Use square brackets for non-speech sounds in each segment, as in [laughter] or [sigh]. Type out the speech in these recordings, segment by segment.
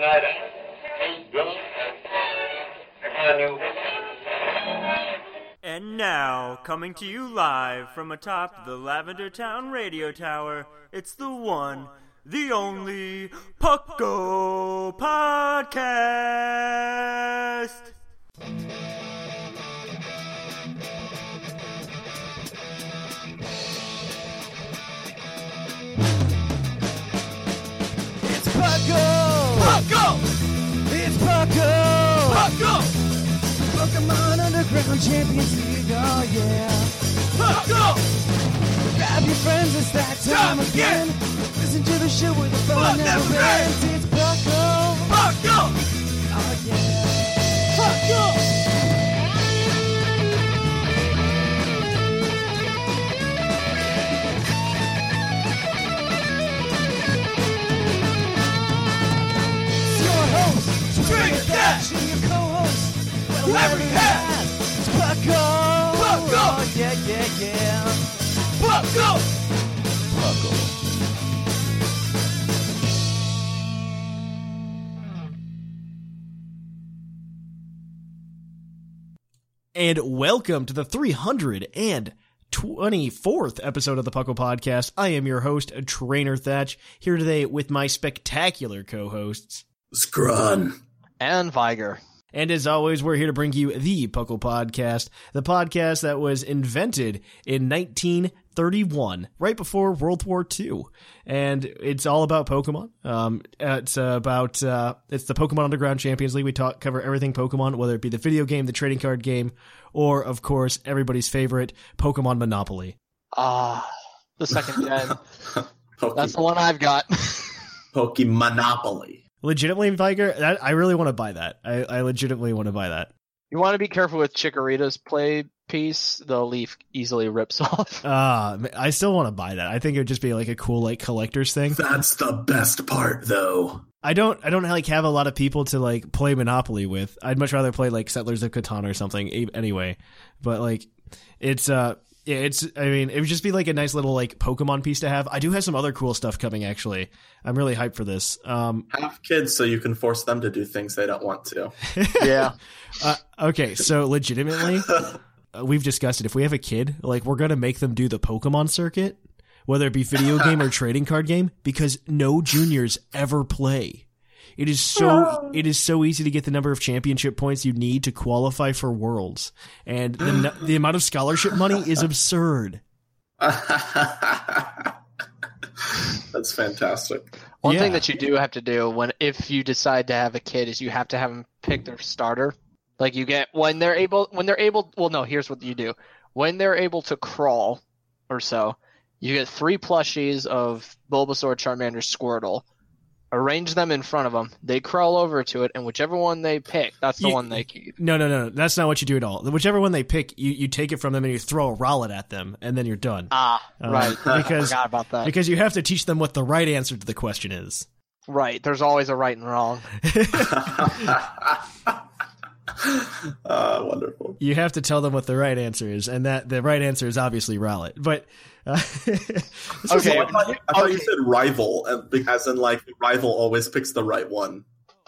Tonight. And now, coming to you live from atop the Lavender Town Radio Tower, it's the one, the only Pucko Podcast. Pucko! Pokemon Underground Champions League, oh yeah! Pucko! Grab your friends, it's that time again! Listen to the show where the fun never ends! It's Pucko! Pucko! Oh yeah! Host, Drink That, and your co-host, whoever you have, it's Bucko. Bucko. Oh, yeah, yeah, yeah. Bucko. Bucko. and welcome to the 324th episode of the Puckle Podcast. I am your host, Trainer Thatch, here today with my spectacular co-hosts. Scrun. and Viger. And as always, we're here to bring you the Puckle Podcast, the podcast that was invented in 1931, right before World War II. And it's all about Pokemon. Um, it's about, uh, it's the Pokemon Underground Champions League. We talk, cover everything Pokemon, whether it be the video game, the trading card game, or of course, everybody's favorite, Pokemon Monopoly. Ah, the second gen. [laughs] That's the one I've got. [laughs] Pokemonopoly. Legitimately, Viger, that, I really want to buy that. I, I legitimately want to buy that. you want to be careful with Chikorita's play piece. The leaf easily rips [laughs] off. Ah, I still want to buy that. I think it would just be like a cool like collector's thing. That's the best part, though. I don't I don't like have a lot of people to like play Monopoly with. I'd much rather play like Settlers of Catan or something e- anyway. But like it's uh yeah, it's I mean, it would just be like a nice little like Pokemon piece to have. I do have some other cool stuff coming actually. I'm really hyped for this. Um Have kids so you can force them to do things they don't want to. [laughs] yeah. uh, okay, so legitimately [laughs] uh, we've discussed it. If we have a kid, like we're going to make them do the Pokemon circuit, whether it be video [laughs] game or trading card game because no juniors ever play. It is so oh. it is so easy to get the number of championship points you need to qualify for worlds, and the the amount of scholarship money is absurd. [laughs] That's fantastic. One Yeah. thing that you do have to do when if you decide to have a kid is you have to have them pick their starter. Like you get when they're able when they're able. Well, no. Here's what you do. When they're able to crawl, or so, you get three plushies of Bulbasaur, Charmander, Squirtle. Arrange them in front of them. They crawl over to it, and whichever one they pick, that's the You- one they keep. No, no, no, that's not what you do at all. Whichever one they pick, you, you take it from them and you throw a Rowlet at them, and then you're done. Ah, Uh, right. [laughs] because Forgot about that. because you have to teach them what the right answer to the question is. Right. There's always a right and wrong. uh, [laughs] wonderful. You have to tell them what the right answer is, and that the right answer is obviously Rowlet. But uh, [laughs] Okay. I thought, I thought you said rival, and because in like rival always picks the right one.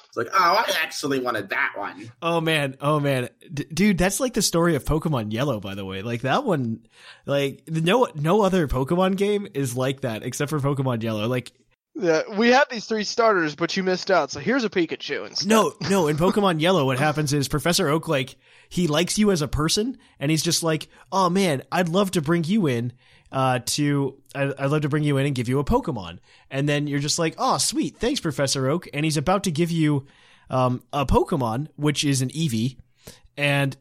It's like, oh, I actually wanted that one. oh man, oh man, D- dude, that's like the story of Pokemon Yellow, by the way. Like that one, like no no other Pokemon game is like that except for Pokemon Yellow. Like Yeah, we had these three starters, but you missed out. So here's a Pikachu instead. No, no. In Pokemon Yellow, what happens is Professor Oak, like, he likes you as a person, and he's just like, oh man, I'd love to bring you in, uh, to, I- I'd love to bring you in and give you a Pokemon. And then you're just like, oh, sweet, thanks, Professor Oak. And he's about to give you, um, a Pokemon, which is an Eevee, and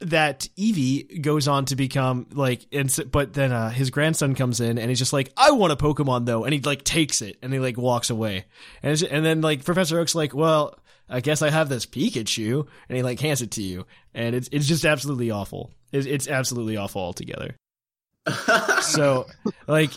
that Eevee goes on to become like, and but then uh, his grandson comes in and he's just like, I want a Pokemon though, and he like takes it and he like walks away, and and then like Professor Oak's like, well, I guess I have this Pikachu, and he like hands it to you, and it's it's just absolutely awful. It's, it's absolutely awful altogether. So like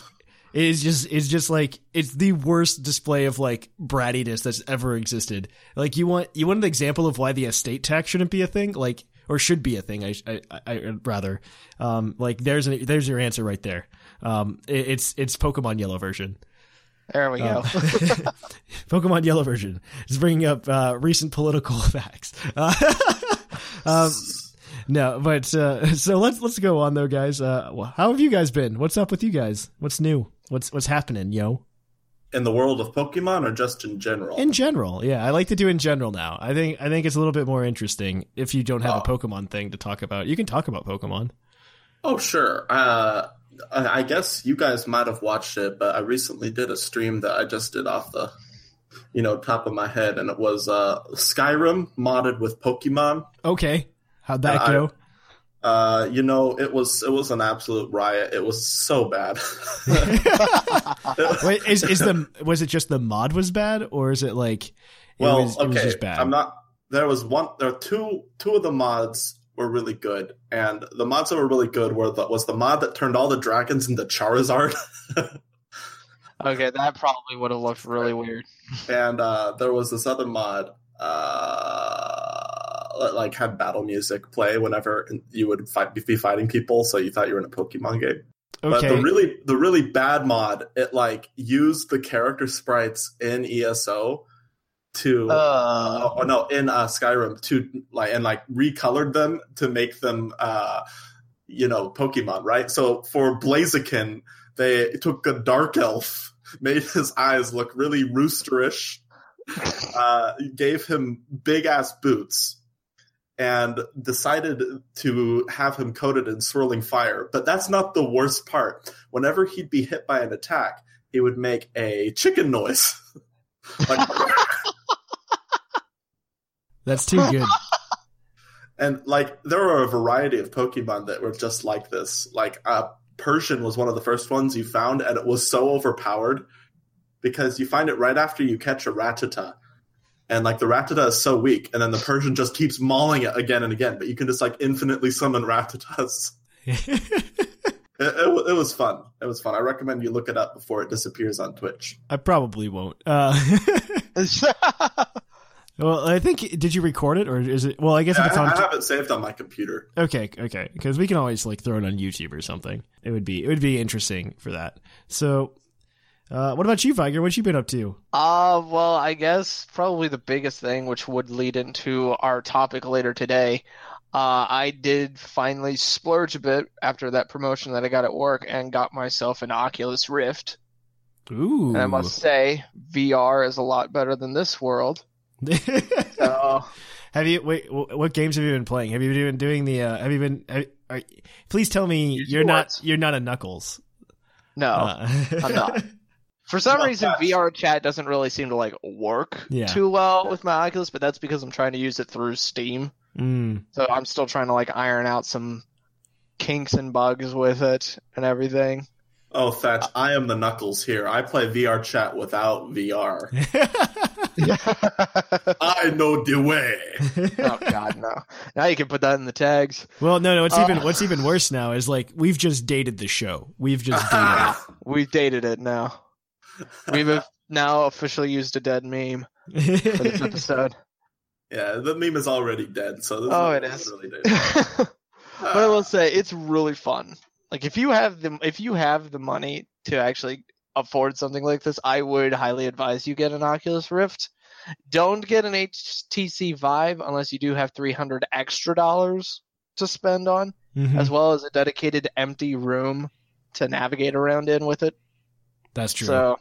it's just it's just like it's the worst display of like brattiness that's ever existed. Like you want you want an example of why the estate tax shouldn't be a thing, like or should be a thing. I I, I I'd rather um like there's an there's your answer right there. Um it, it's it's Pokemon Yellow version. There we go. Uh, [laughs] Pokemon Yellow version is bringing up uh, recent political [laughs] facts. Uh, [laughs] um, no, but uh, [laughs] so let's let's go on though, guys. Uh, well, how have you guys been? What's up with you guys? What's new? What's what's happening, yo? in the world of Pokemon or just in general? In general, yeah, I like to do in general now. I think I think it's a little bit more interesting if you don't have a Oh. Pokemon thing to talk about. You can talk about Pokemon. Oh, sure. Uh, I I guess you guys might have watched it, but I recently did a stream that I just did off the, you know, top of my head, and it was uh, Skyrim modded with Pokemon. Okay, how'd that I- go? Uh, you know, it was it was an absolute riot. It was so bad. [laughs] Wait, is is the was it just the mod was bad, or is it like it well, was, it was okay, just bad? I'm not. There was one. There are two. Two of the mods were really good, and the mods that were really good were the was the mod that turned all the dragons into Charizard. [laughs] okay, that probably would have looked really weird. and uh, there was this other mod uh, that like have battle music play whenever you would fight, be fighting people, so you thought you were in a Pokemon game. But the really the really bad mod, it like used the character sprites in ESO to Uh, oh no in uh, Skyrim to like and like recolored them to make them uh, you know Pokemon right. So for Blaziken, they took a dark elf, [laughs] made his eyes look really roosterish, [laughs] uh, gave him big ass boots, and decided to have him coated in swirling fire. But that's not the worst part. Whenever he'd be hit by an attack, he would make a chicken noise. [laughs] like, [laughs] That's too good. and like there were a variety of Pokemon that were just like this. Like uh, Persian was one of the first ones you found, and it was so overpowered because you find it right after you catch a Rattata. And like the Rattata is so weak, and then the Persian just keeps mauling it again and again. But you can just like infinitely summon Rattatas. [laughs] It, it, it was fun. It was fun. I recommend you look it up before it disappears on Twitch. I probably won't. Uh, [laughs] well, I think did you record it or is it? Well, I guess if I, it's on. I have it saved on my computer. Okay, okay, because we can always like throw it on YouTube or something. It would be it would be interesting for that. So, uh, what about you, Viger? What you been up to? Uh, well, I guess probably the biggest thing, which would lead into our topic later today. Uh, I did finally splurge a bit after that promotion that I got at work and got myself an Oculus Rift. Ooh, And I must say, VR is a lot better than this world. [laughs] So, have you wait? wh- What games have you been playing? Have you been doing the? Uh, have you been? Have, are, please tell me you're not you're not a Knuckles. no. Uh, I'm not. [laughs] For some reason, fast. VR chat doesn't really seem to like work Yeah. too well with my Oculus, but that's because I'm trying to use it through Steam. Mm. So I'm still trying to like iron out some kinks and bugs with it and everything. Oh, Thatch, I am the Knuckles here. I play VR chat without VR. [laughs] [laughs] I know the way. oh god, no. Now you can put that in the tags. well, no, no. What's Uh. even what's even worse now is like we've just dated the show. We've just [laughs] dated. We've dated it now. [laughs] We've [laughs] now officially used a dead meme for this episode. [laughs] Yeah, the meme is already dead, so this Oh, is it is. really dead. but I will say it's really fun. Like if you have the if you have the money to actually afford something like this, I would highly advise you get an Oculus Rift. Don't get an HTC Vive unless you do have 300 extra dollars to spend on, Mhm. as well as a dedicated empty room to navigate around in with it. That's true. So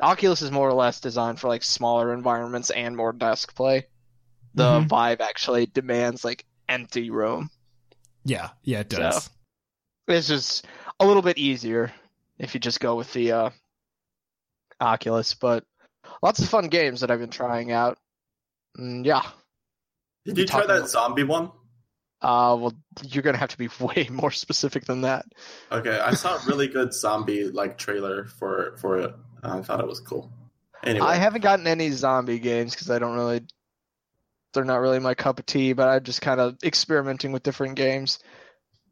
Oculus is more or less designed for like smaller environments and more desk play. The Mhm. Vive actually demands like empty room. yeah, yeah, it does. So- It's just a little bit easier if you just go with the uh, Oculus, but lots of fun games that I've been trying out. Mm, yeah, Did you try that about- zombie one? Uh, well, you're gonna have to be [laughs] way more specific than that. Okay, I saw a really good zombie like trailer for for it. I thought it was cool. Anyway, I haven't gotten any zombie games because I don't really. They're not really my cup of tea, but I'm just kind of experimenting with different games.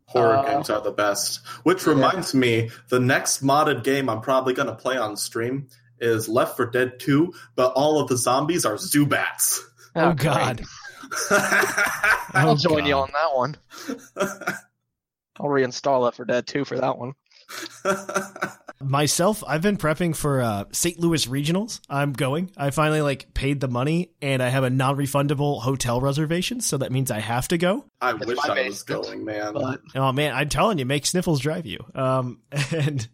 horror uh, games are the best. Which yeah. reminds me, the next modded game I'm probably gonna play on stream is Left 4 Dead 2, but all of the zombies are Zubats. Oh. God. [laughs] I'll Oh, join you on that one. [laughs] I'll reinstall Left 4 Dead 2 for that one. Myself, I've been prepping for uh, St. Louis regionals. I'm going. I finally like paid the money, and I have a non-refundable hotel reservation, so that means I have to go. I That's wish my I was going, man. But Oh man, I'm telling you, make Sniffles drive you. Um, [laughs] and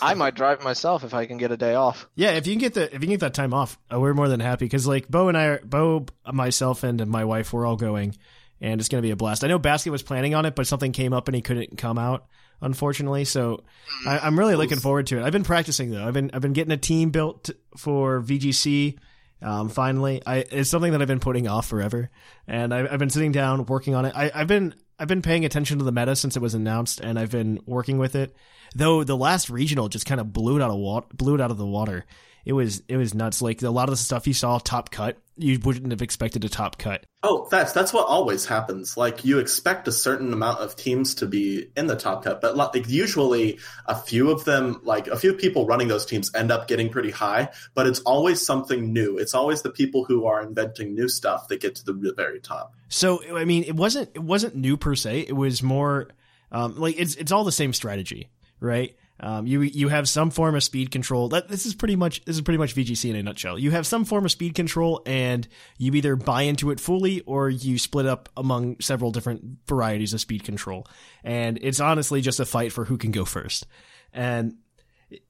I might drive myself if I can get a day off. yeah, if you can get the if you can get that time off, uh, we're more than happy because like Bo and I, are, Bo, myself, and my wife, we're all going, and it's gonna be a blast. I know Basket was planning on it, but something came up and he couldn't come out, unfortunately. So I, I'm really looking forward to it. I've been practicing though. I've been I've been getting a team built for VGC. Um, finally, I it's something that I've been putting off forever, and I've, I've been sitting down working on it. I, I've been I've been paying attention to the meta since it was announced, and I've been working with it. Though the last regional just kind of blew it out of water, blew it out of the water. It was it was nuts. Like a lot of the stuff you saw top cut, you wouldn't have expected a top cut. Oh, that's that's what always happens. Like you expect a certain amount of teams to be in the top cut, but like usually a few of them, like a few people running those teams, end up getting pretty high. But it's always something new. It's always the people who are inventing new stuff that get to the very top. So I mean, it wasn't it wasn't new per se. It was more um, like it's it's all the same strategy, right? Um, you you have some form of speed control. That this is pretty much this is pretty much VGC in a nutshell. You have some form of speed control, and you either buy into it fully or you split up among several different varieties of speed control. And it's honestly just a fight for who can go first. And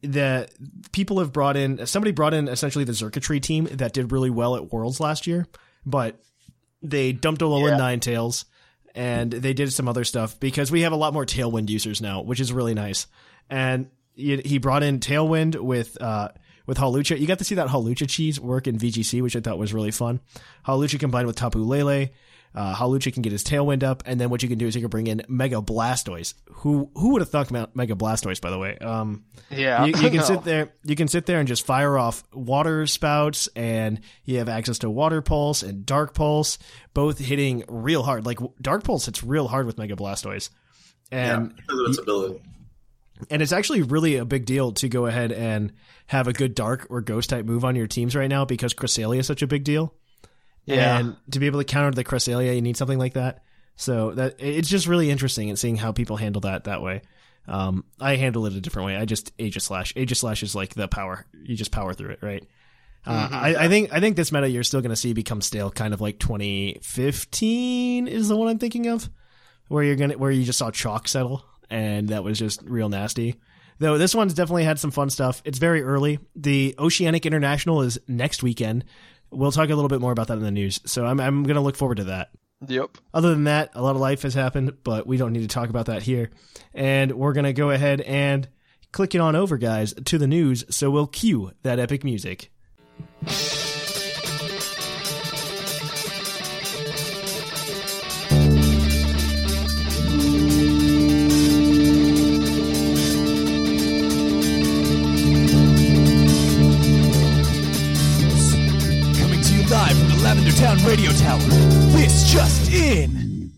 the people have brought in somebody brought in essentially the circuitry team that did really well at Worlds last year, but they dumped Alolan Yeah. Ninetales and they did some other stuff because we have a lot more Tailwind users now, which is really nice. And he brought in Tailwind with uh with Hawlucha. You got to see that Hawlucha cheese work in VGC, which I thought was really fun. Hawlucha combined with Tapu Lele. Uh, Hawlucha can get his Tailwind up, and then what you can do is you can bring in Mega Blastoise. Who who would have thought about Mega Blastoise? By the way, um, Yeah, you, you [laughs] can No. sit there. You can sit there and just fire off water spouts, and you have access to Water Pulse and Dark Pulse, both hitting real hard. Like Dark Pulse hits real hard with Mega Blastoise, and yeah, because of its ability. and it's actually really a big deal to go ahead and have a good Dark or Ghost type move on your teams right now because Cresselia is such a big deal. Yeah. And to be able to counter the Cresselia, you need something like that. So that it's just really interesting and seeing how people handle that that way. Um, I handle it a different way. I just Aegislash. Aegis Slash is like the power. You just power through it, right? Uh, I, I think I think this meta you're still going to see become stale, kind of like 2015 is the one I'm thinking of, where you're gonna where you just saw chalk settle, and that was just real nasty. Though this one's definitely had some fun stuff. It's very early. The Oceanic International is next weekend. We'll talk a little bit more about that in the news. So I'm I'm going to look forward to that. Yep. Other than that, a lot of life has happened, but we don't need to talk about that here. And we're going to go ahead and click it on over, guys, to the news. So we'll cue that epic music. Radio Tower. This just in.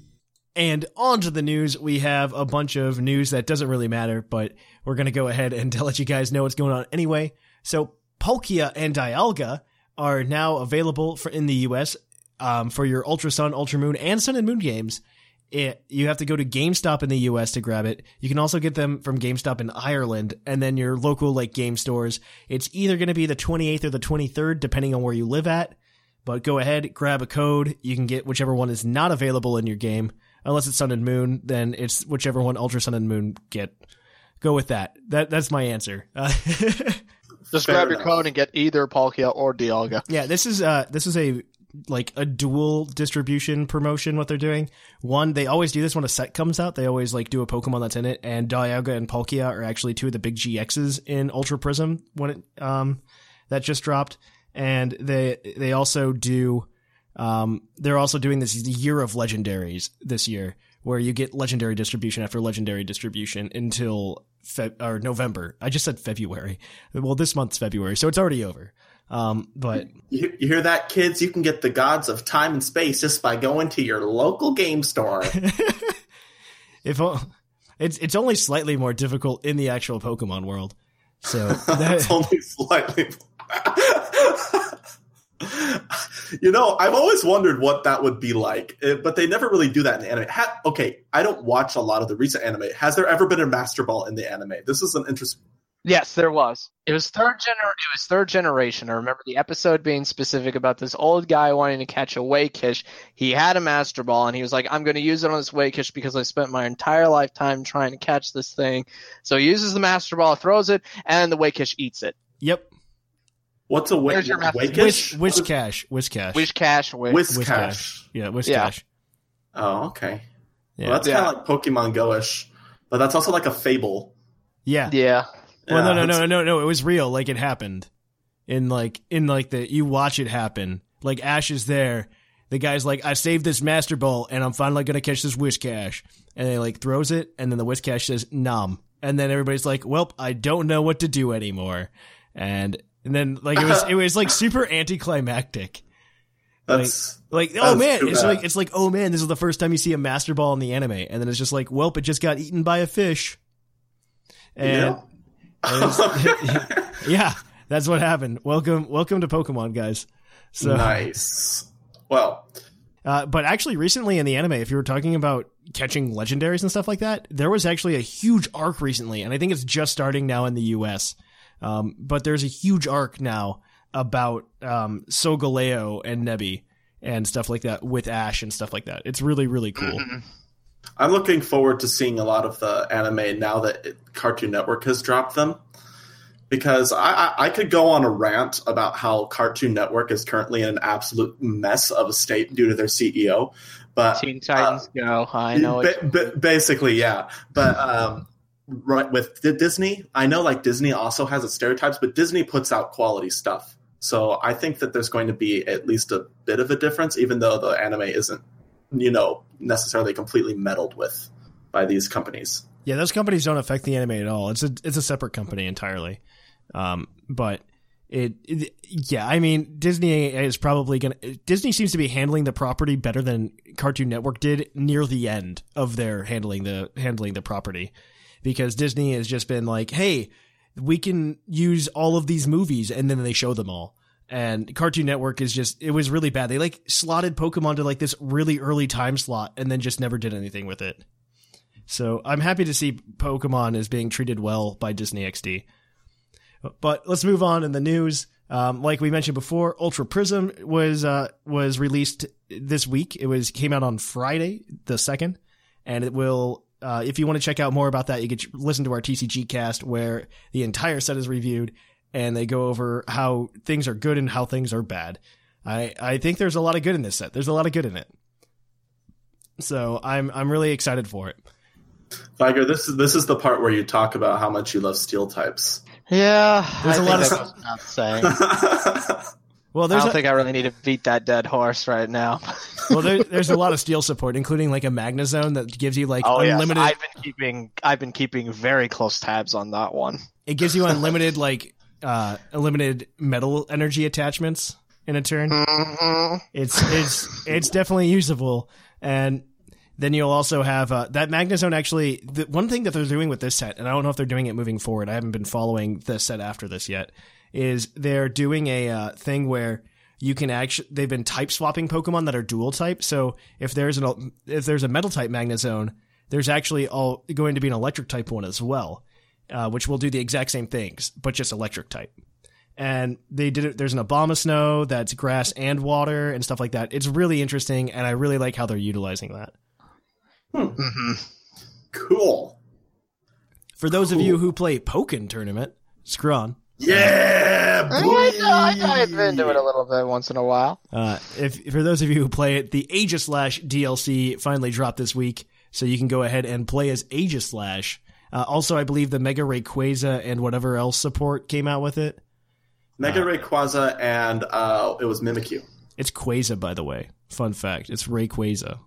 And on to the news. We have a bunch of news that doesn't really matter, but we're going to go ahead and [laughs] let you guys know what's going on anyway. So Palkia and Dialga are now available for in the US um, for your Ultra Sun, Ultra Moon, and Sun and Moon games. It, you have to go to GameStop in the US to grab it. You can also get them from GameStop in Ireland and then your local like game stores. It's either going to be the 28th or the 23rd depending on where you live at. But go ahead, grab a code. You can get whichever one is not available in your game. Unless it's Sun and Moon, then it's whichever one Ultra Sun and Moon get. Go with that. That that's my answer. Uh, [laughs] Just Fair grab your code and get either Palkia or Dialga. Yeah, this is uh this is a like a dual distribution promotion what they're doing. One, they always do this when a set comes out. They always like do a Pokemon that's in it and Dialga and Palkia are actually two of the big GXs in Ultra Prism when it um that just dropped and they they also do Um, they're also doing this year of legendaries this year, where you get legendary distribution after legendary distribution until Feb- or November. I just said February. Well, this month's February, so it's already over. Um, but You, you hear that, kids? You can get the gods of time and space just by going to your local game store. [laughs] if it's it's only slightly more difficult in the actual Pokemon world. So that, [laughs] it's only slightly. You know, I've always wondered what that would be like, eh, but they never really do that in anime. Ha- okay, I don't watch a lot of the recent anime. Has there ever been a Master Ball in the anime? This is an interesting. Yes, there was. It was third gener. It was third generation. I remember the episode being specific about this old guy wanting to catch a Wakish. He had a Master Ball, and he was like, "I'm going to use it on this Wakish because I spent my entire lifetime trying to catch this thing." So he uses the Master Ball, throws it, and the Wakish eats it. yep, What's a wa- There's your method. Wakish? Wish Wish Cash, Whiscash, Wish cash, wish. Whisk Whiscash. yeah, Wish Yeah. Cash. Oh, okay. Yeah, Well, that's Yeah. kind of like Pokemon Go-ish, but that's also like a fable. yeah. Yeah. Well, no, Yeah, no, no, no, no. It was real. Like it happened. In like in like the you watch it happen. Like Ash is there. The guy's like, I saved this Master Ball, and I'm finally gonna catch this Whiscash. And he like throws it, and then the Whiscash says, "Nom." And then everybody's like, "Well, I don't know what to do anymore." And and then like it was [laughs] it was like super anticlimactic. That's Like, oh That's man, it's bad. like it's like, oh man, this is the first time you see a Master Ball in the anime, and then it's just like, welp, it just got eaten by a fish. And yeah. [laughs] [laughs] yeah, that's what happened. Welcome, welcome to Pokemon, guys. So, nice. Well, uh, but actually, recently in the anime, if you were talking about catching legendaries and stuff like that, there was actually a huge arc recently, and I think it's just starting now in the U.S. Um, but there's a huge arc now about um, Solgaleo and Nebby and stuff like that with Ash and stuff like that. It's really, really cool. I'm looking forward to seeing a lot of the anime now that it, Cartoon Network has dropped them. Because I, I, I could go on a rant about how Cartoon Network is currently in an absolute mess of a state due to their CEO. But Teen Titans Go. I know. Ba- ba- basically, yeah. But um, right with Disney, I know like Disney also has its stereotypes, but Disney puts out quality stuff. So I think that there's going to be at least a bit of a difference, even though the anime isn't, you know, necessarily completely meddled with by these companies. Yeah, those companies don't affect the anime at all. It's a it's a separate company entirely. Um, but it, it yeah, I mean Disney is probably gonna Disney seems to be handling the property better than Cartoon Network did near the end of their handling the handling the property because Disney has just been like, hey, we can use all of these movies and then they show them all. And Cartoon Network is just it was really bad. They like slotted Pokemon to like this really early time slot and then just never did anything with it. So I'm happy to see Pokemon is being treated well by Disney XD. But let's move on in the news. Um, like we mentioned before, Ultra Prism was uh, was released this week. It was came out on Friday the second, and it will. Uh, if you want to check out more about that, you can listen to our TCG cast where the entire set is reviewed, and they go over how things are good and how things are bad. I I think there's a lot of good in this set. There's a lot of good in it. So I'm I'm really excited for it. Viger, this is this is the part where you talk about how much you love steel types. Yeah, There's I a lot think of that goes without saying. [laughs] Well, I don't a, think I really need to beat that dead horse right now. [laughs] well there, [laughs] there's a lot of steel support, including like a Magnezone that gives you like oh yeah, unlimited. I've been keeping I've been keeping very close tabs on that one. It gives you [laughs] unlimited like uh unlimited metal energy attachments in a turn. Mm-hmm. It's it's it's definitely usable, and then you'll also have uh, that Magnezone. Actually, the one thing that they're doing with this set, and I don't know if they're doing it moving forward. I haven't been following the set after this yet. Is they're doing a uh, thing where you can actually they've been type swapping Pokemon that are dual type. So if there's an if there's a metal type Magnezone, there's actually all going to be an electric type one as well, uh, which will do the exact same things, but just electric type and they did it. There's an Abomasnow that's grass and water and stuff like that. It's really interesting, and I really like how they're utilizing that. Mm-hmm. cool. For those of you who play Pokken tournament, screw on. Yeah, I, boy. I dive into it a little bit once in a while. Uh, if for those of you who play it, the Aegislash DLC finally dropped this week, so you can go ahead and play as Aegislash. Uh, also, I believe the Mega Rayquaza and whatever else support came out with it. Mega Rayquaza and uh, it was Mimikyu. it's Quasar, by the way. Fun fact. It's Rayquaza.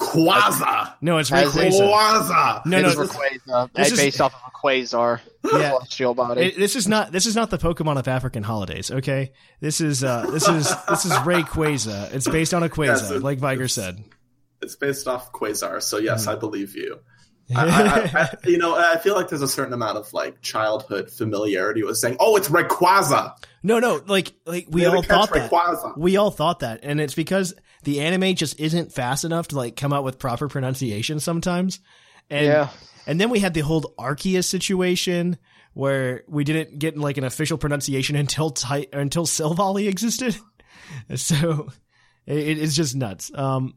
Quasar. No, it's As in- Rayquaza. Quasar. No, it no, is this- Rayquaza, this uh, is- based off of a quasar Yeah. [laughs] celestial body. It- this is not this is not the Pokemon of African holidays, okay? This is uh this is this is Rayquaza. It's based on a Quasar, Yes, it- like Viger said. It's based off Quasar, so yes, Hmm. I believe you. I, I, I, I, [laughs] you know, I feel like there's a certain amount of like childhood familiarity with saying, "Oh, it's Rayquaza." No, no, like like we Never all catch thought that. Rayquaza. We all thought that, and it's because the anime just isn't fast enough to like come out with proper pronunciation sometimes. And Yeah. and then we had the whole Arceus situation where we didn't get like an official pronunciation until ti- until Silvally existed. [laughs] so it, it's just nuts. Um,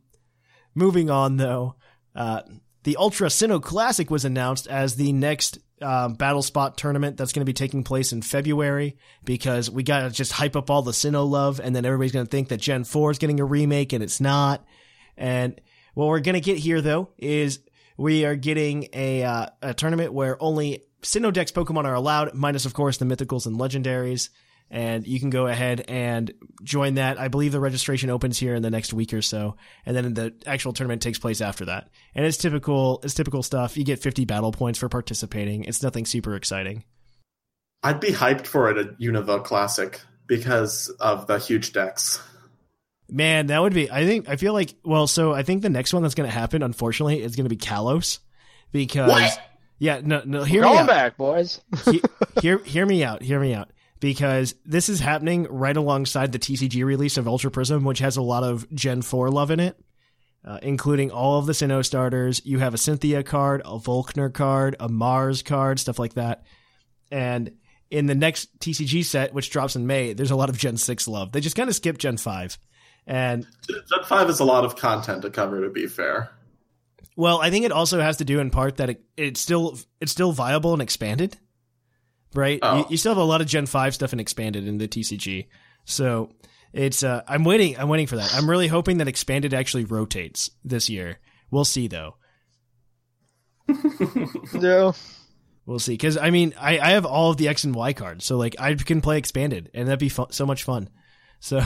moving on though, uh, the Ultra Sinnoh Classic was announced as the next um, Battle Spot tournament that's going to be taking place in February because we got to just hype up all the Sinnoh love, and then everybody's going to think that Gen 4 is getting a remake, and it's not. And what we're going to get here, though, is we are getting a, uh, a tournament where only Sinnoh Dex Pokemon are allowed, minus, of course, the Mythicals and Legendaries. And you can go ahead and join that. I believe the registration opens here in the next week or so, and then the actual tournament takes place after that. And it's typical. It's typical stuff. You get 50 battle points for participating. It's nothing super exciting. I'd be hyped for it at Unova Classic because of the huge Dex. Man, that would be. I think. I feel like. Well, so I think the next one that's going to happen, unfortunately, is going to be Kalos, because What? yeah, no, no. Hear me Going out. back, boys. He- hear, hear me out. Hear me out. Because this is happening right alongside the TCG release of Ultra Prism, which has a lot of Gen 4 love in it, uh, including all of the Sinnoh starters. You have a Cynthia card, a Volkner card, a Mars card, stuff like that. And in the next TCG set, which drops in May, there's a lot of Gen 6 love. They just kind of skip Gen 5. And Gen Five is a lot of content to cover. To be fair, Well, I think it also has to do in part that it, it's still it's still viable and expanded, right? Oh. You, you still have a lot of Gen Five stuff and expanded in the TCG, so it's uh, I'm waiting I'm waiting for that. I'm really hoping that expanded actually rotates this year. We'll see though. [laughs] No. We'll see because I mean I, I have all of the X and Y cards, so like I can play expanded and that'd be fun, so much fun. [laughs] So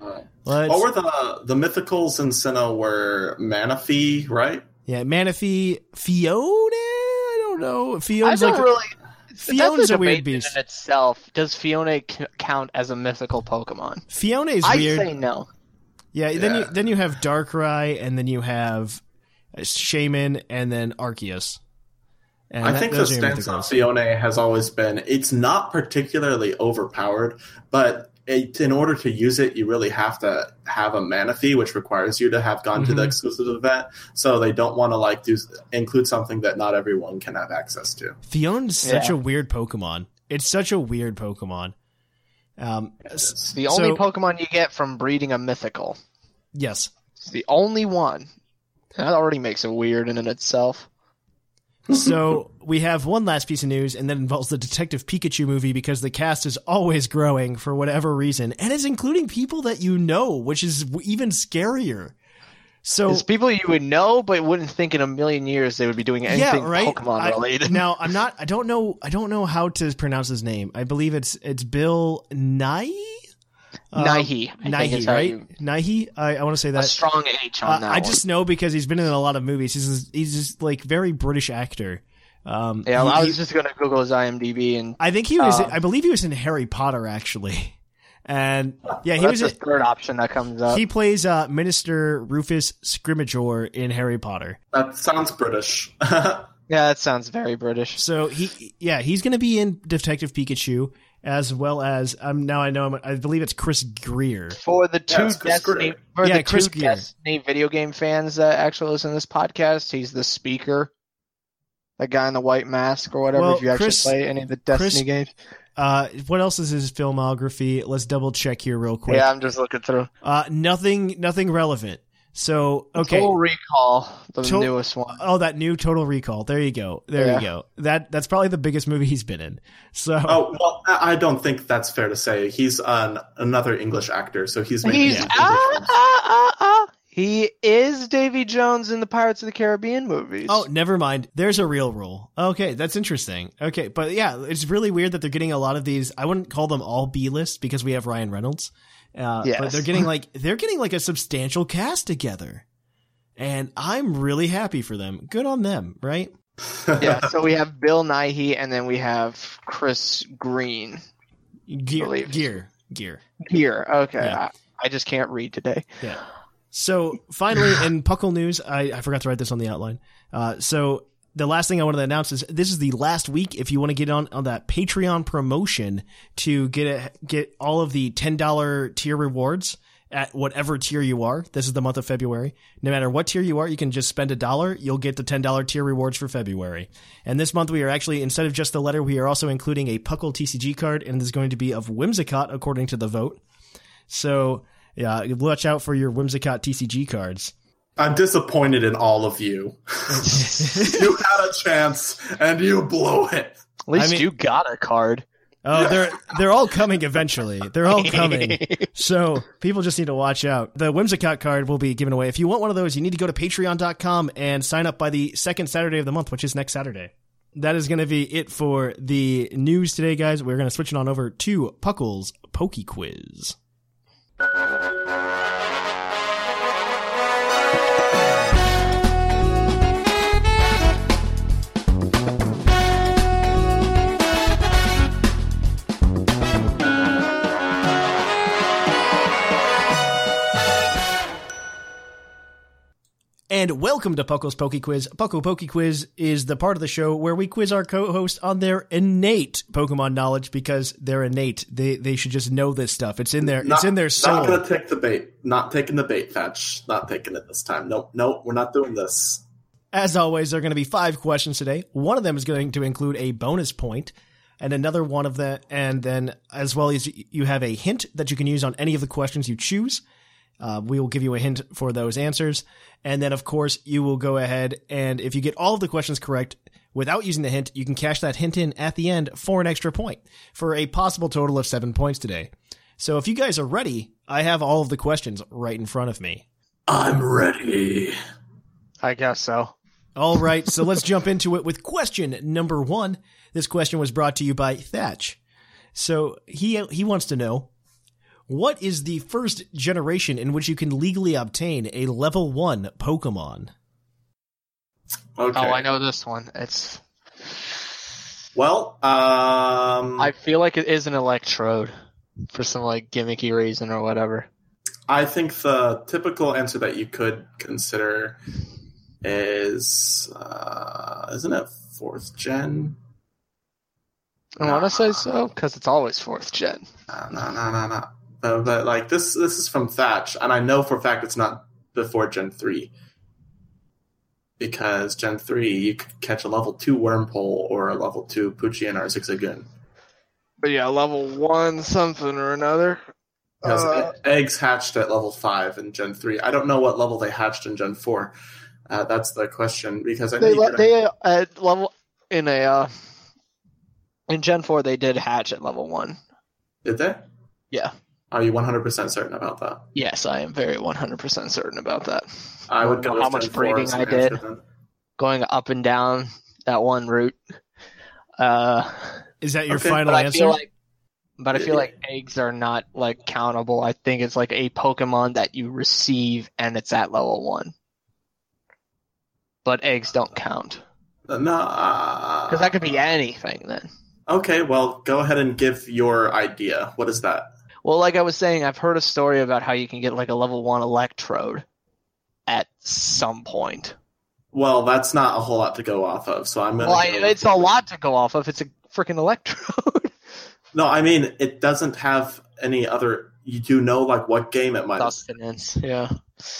Alright. what were the the mythicals in Sinnoh were Manaphy, right? yeah Manaphy Phione I don't know I don't like really. Phione's that's a weird beast. in itself. Does Phione c- count as a mythical Pokemon? Phione is weird. I weird. say no. Yeah, then you then you have Darkrai, and then you have uh, Shaymin, and then Arceus. And I that- think the those are your stance on. Phione has always been it's not particularly overpowered, but it, in order to use it, you really have to have a Manaphy, which requires you to have gone to the Mhm. exclusive event. So they don't want to like do include something that not everyone can have access to. Phione's such a weird Pokemon. It's such a weird Pokemon. Um, It's the only so- Pokemon you get from breeding a mythical. yes. It's the only one. That already makes it weird in and itself. So [laughs] we have one last piece of news, and that involves the Detective Pikachu movie because the cast is always growing for whatever reason, and it's including people that you know, which is even scarier. So It's people you would know, but wouldn't think in a million years they would be doing anything yeah, right. Pokemon I- related. now I'm [laughs] not. I don't know. I don't know how to pronounce his name. I believe it's it's Bill Nye. Um, Naihi, I think Naihi, is how right? you- Naihi. I, I want to say a that. strong H Uh, on that I one. just know because he's been in a lot of movies. He's just, he's just like very British actor. Um, Yeah, he- I was just gonna Google his IMDb and I think he was. uh, I believe he was in Harry Potter actually, [laughs] and yeah, he that's was. the third option that comes up. He plays uh, Minister Rufus Scrimgeour in Harry Potter. That sounds British. [laughs] Yeah, that sounds very British. So he, yeah, he's going to be in Detective Pikachu as well as um. Now I know him. I believe it's Chris Greer. For the two it's Chris Destiny, Greer. for Yeah, the Chris two Greer. Destiny video game fans that actually listen to this podcast, he's the speaker, the guy in the white mask or whatever. Well, if you actually Chris- play any of the Destiny Chris- games, Uh, what else is his filmography? Let's double check here real quick. yeah, I'm just looking through. Uh, nothing, nothing relevant. So okay. Total Recall, the To- newest one. Oh, that new Total Recall. There you go. There Yeah. you go. That that's probably the biggest movie he's been in. So oh well, I I don't think that's fair to say. He's an, another English actor, so he's making He's some ah, ah, ah, ah. He is Davy Jones in the Pirates of the Caribbean movies. Oh, never mind. There's a real rule. Okay, that's interesting. Okay, but yeah, it's really weird that they're getting a lot of these. I wouldn't call them all B list because we have Ryan Reynolds. Uh, Yes. But they're getting like they're getting like a substantial cast together, and I'm really happy for them. Good on them, right? [laughs] yeah. So we have Bill Nighy, and then we have Chris Green Gear, Believe. gear, gear. Okay, Yeah. I, I just can't read today. Yeah. So finally, in Puckle news, I, I forgot to write this on the outline. Uh, so the last thing I wanted to announce is this is the last week. If you want to get on on that Patreon promotion to get a, get all of the ten dollar tier rewards at whatever tier you are. This is the month of February. No matter what tier you are, you can just spend a dollar. You'll get the ten dollar tier rewards for February. And this month we are actually instead of just the letter, we are also including a Puckle TCG card, and it's going to be of Whimsicott according to the vote. So yeah, watch out for your Whimsicott TCG cards. I'm disappointed in all of you. [laughs] you had a chance and you blew it. At least I mean- you got a card. Oh, they're they're all coming eventually. They're all coming. [laughs] So people just need to watch out. The Whimsicott card will be given away. If you want one of those, you need to go to patreon.com and sign up by the second Saturday of the month, which is next Saturday. That is going to be it for the news today, guys. We're going to switch it on over to Puckle's Pokey Quiz. And welcome to Puckle's Poke Quiz. Puckle Poke Quiz is the part of the show where we quiz our co-host on their innate Pokemon knowledge because they're innate. They they should just know this stuff. It's in their it's in their soul. Not gonna take the bait. Not taking the bait, Fetch. Not taking it this time. Nope, nope. We're not doing this. As always, there are going to be five questions today. One of them is going to include a bonus point, and another one of the, and then as well as you have a hint that you can use on any of the questions you choose. Uh, we will give you a hint for those answers, and then of course you will go ahead and if you get all of the questions correct without using the hint, you can cash that hint in at the end for an extra point for a possible total of seven points today. So if you guys are ready, I have all of the questions right in front of me. I'm ready. I guess so. All right, so let's jump into it with question number one. This question was brought to you by Thatch. So he he wants to know what is the first generation in which you can legally obtain a level one Pokemon? Okay. Oh, I know this one. It's. Well, um, I feel like it is an electrode for some like gimmicky reason or whatever. I think the typical answer that you could consider is, uh, isn't it fourth gen? I want to say so because it's always fourth gen. No, no, no, no, no. Uh, but like this, this is from Thatch, and I know for a fact it's not before Gen three, because Gen three you could catch a level two Wurmple or a level two Poochie or Zigzagoon. But yeah, level one something or another. Because Uh, e- eggs hatched at level five in Gen three. I don't know what level they hatched in Gen four. Uh, that's the question because I They you le- could- they uh, at level in a uh, in Gen four they did hatch at level one. did they? Yeah. Are you one hundred percent certain about that? Yes, I am very one hundred percent certain about that. I would know go how much Gen 4 breeding I did. answer. Going up and down that one route. Uh, Is that your Okay, final but answer? feel like, but I feel like eggs are not like countable. I think it's like a Pokemon that you receive and it's at level one. But eggs don't count Uh, No, uh, because that could be anything then. Okay, well, go ahead and give your idea. What is that? Well, like I was saying, I've heard a story about how you can get like a level one Electrode at some point. Well, that's not a whole lot to go off of, so I'm gonna. Well, I, go- it's a lot to go off of. It's a freaking Electrode. [laughs] No, I mean it doesn't have any other. You do know like what game it might. Sustenance. Yeah.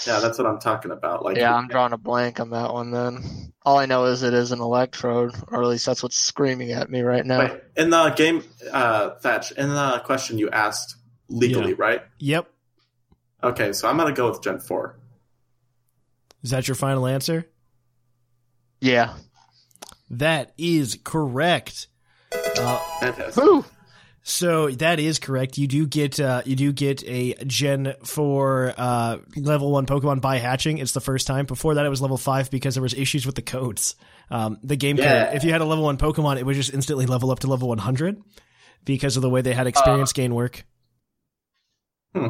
Yeah, that's what I'm talking about. Like, Yeah, I'm drawing a blank on that one then. All I know is it is an Electrode, or at least that's what's screaming at me right now. Wait, in the game, uh, Thatch, in the question you asked legally, Yeah. right? yep. Okay, so I'm gonna go with Gen Four. Is that your final answer? Yeah. That is correct. Uh, So that is correct. You do get uh, you do get a Gen four uh, level one Pokemon by hatching. It's the first time. Before that, it was level five because there was issues with the codes. Um, the game Yeah. code. If you had a level one Pokemon, it would just instantly level up to level one hundred because of the way they had experience gain work. Hmm.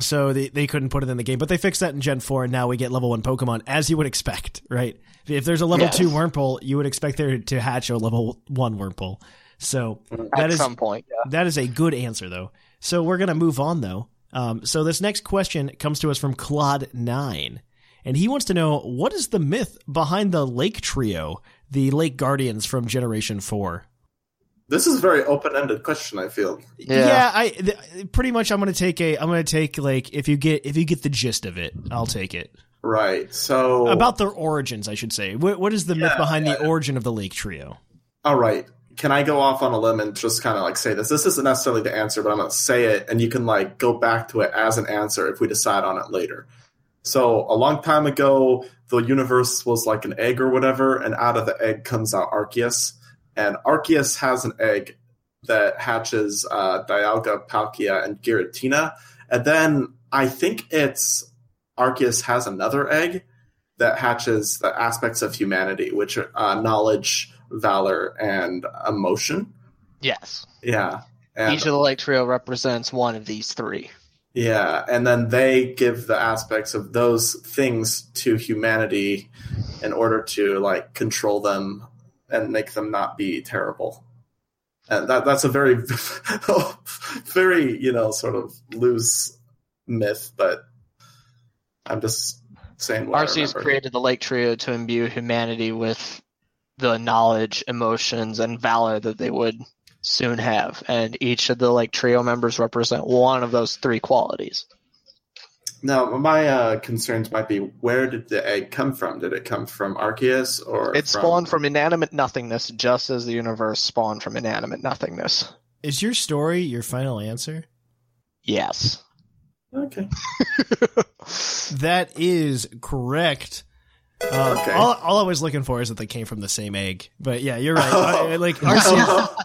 So they, they couldn't put it in the game, but they fixed that in Gen 4, and now we get level 1 Pokemon, as you would expect, right? If there's a level Yes. 2 Wurmple, you would expect there to hatch a level 1 Wurmple. So that At is some point, yeah. that is a good answer, though. So we're going to move on, though. Um, so this next question comes to us from Claude9, and he wants to know what is the myth behind the Lake Trio, the Lake Guardians from Generation 4? This is a very open-ended question. I feel. Yeah, I th- pretty much I'm going to take a I'm going to take like if you get if you get the gist of it, I'll take it. Right. So About their origins, I should say. What, what is the myth Yeah, behind the origin of the Lake Trio? All right. Can I go off on a limb and just kind of like say this? This isn't necessarily the answer, but I'm going to say it, and you can like go back to it as an answer if we decide on it later. So a long time ago, the universe was like an egg or whatever, and out of the egg comes out Arceus, and Arceus has an egg that hatches uh, Dialga, Palkia, and Giratina, and then I think it's Arceus has another egg that hatches the aspects of humanity, which are uh, knowledge, valor, and emotion. Yes. Yeah. And, Each of the Lake Trio represents one of these three. yeah, and then they give the aspects of those things to humanity in order to like control them and make them not be terrible. And that that's a very [laughs] very, you know, sort of loose myth, but I'm just saying Arceus created the Lake Trio to imbue humanity with the knowledge, emotions, and valor that they would soon have. And each of the Lake Trio members represent one of those three qualities. Now, my uh, concerns might be where did the egg come from? Did it come from Arceus or It spawned from inanimate nothingness, just as the universe spawned from inanimate nothingness. Is your story your final answer? Yes. Okay. [laughs] That is correct. Um, Okay. all, all I was looking for is that they came from the same egg. But yeah, you're right. [laughs] I- I- like Arceus,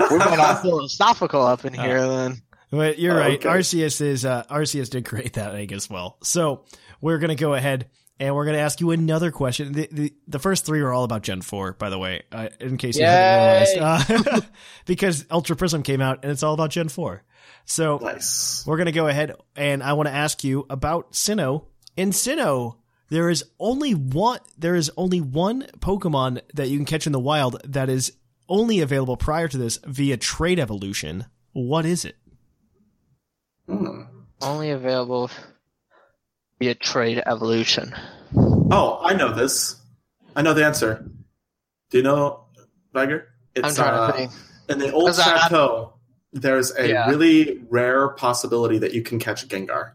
[laughs] We're going all philosophical up in here then. But you're Oh, right. Arceus is uh, Arceus did create that egg as well. So we're gonna go ahead and we're gonna ask you another question. The the, the first three are all about Gen Four, by the way, uh, in case you hadn't realized, [laughs] uh, [laughs] because Ultra Prism came out and it's all about Gen Four. So Nice. we're gonna go ahead and I want to ask you about Sinnoh. In Sinnoh, there is only one. There is only one Pokemon that you can catch in the wild that is only available prior to this via trade evolution. What is it? Hmm. Only available via trade evolution. Oh, I know this. I know the answer. Do you know, Viger? It's, I'm trying uh, to think. In the old 'Cause I- chateau, there's a Yeah. really rare possibility that you can catch a Gengar.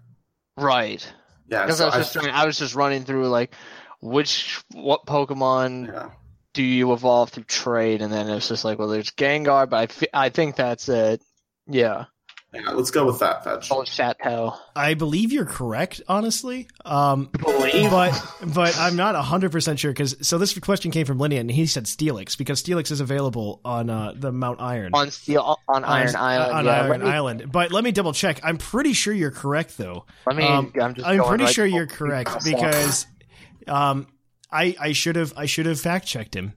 Right. Yeah, Because so I was just trying, I was just running through like which what Pokemon yeah. do you evolve through trade, and then it's just like, well, there's Gengar, but I, I think that's it. Yeah. Yeah, let's go with that, Fetch. Old Chateau. I believe you're correct, honestly. Um, Believe? but but I'm not hundred percent sure because so this question came from Linnea and he said Steelix because Steelix is available on uh, the Mount Iron On Steel on Iron on, Island. on yeah, Iron me, Island. But let me double check. I'm pretty sure you're correct though. Let me. Um, I'm just. I'm going, pretty like, sure you're correct because um, I I should have I should have fact checked him.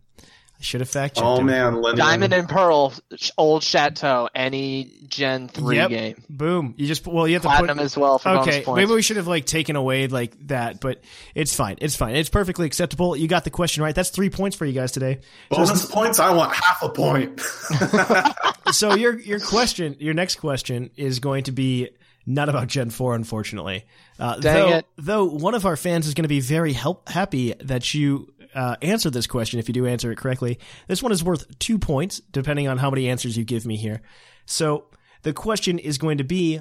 I should have fact checked Oh him. man, Linden. Diamond and Pearl, Old Chateau, any Gen three Yep. game, Boom! You just well you have to Platinum put as well for okay. bonus points. Maybe we should have like taken away like that, but it's fine. It's fine. It's perfectly acceptable. You got the question right. That's three points for you guys today. So, points. I want half a point. [laughs] [laughs] so your your question, your next question is going to be not about Gen Four, unfortunately. Uh, Dang though, it. though one of our fans is going to be very help, happy that you uh, answered this question. If you do answer it correctly, this one is worth two points, depending on how many answers you give me here. So the question is going to be,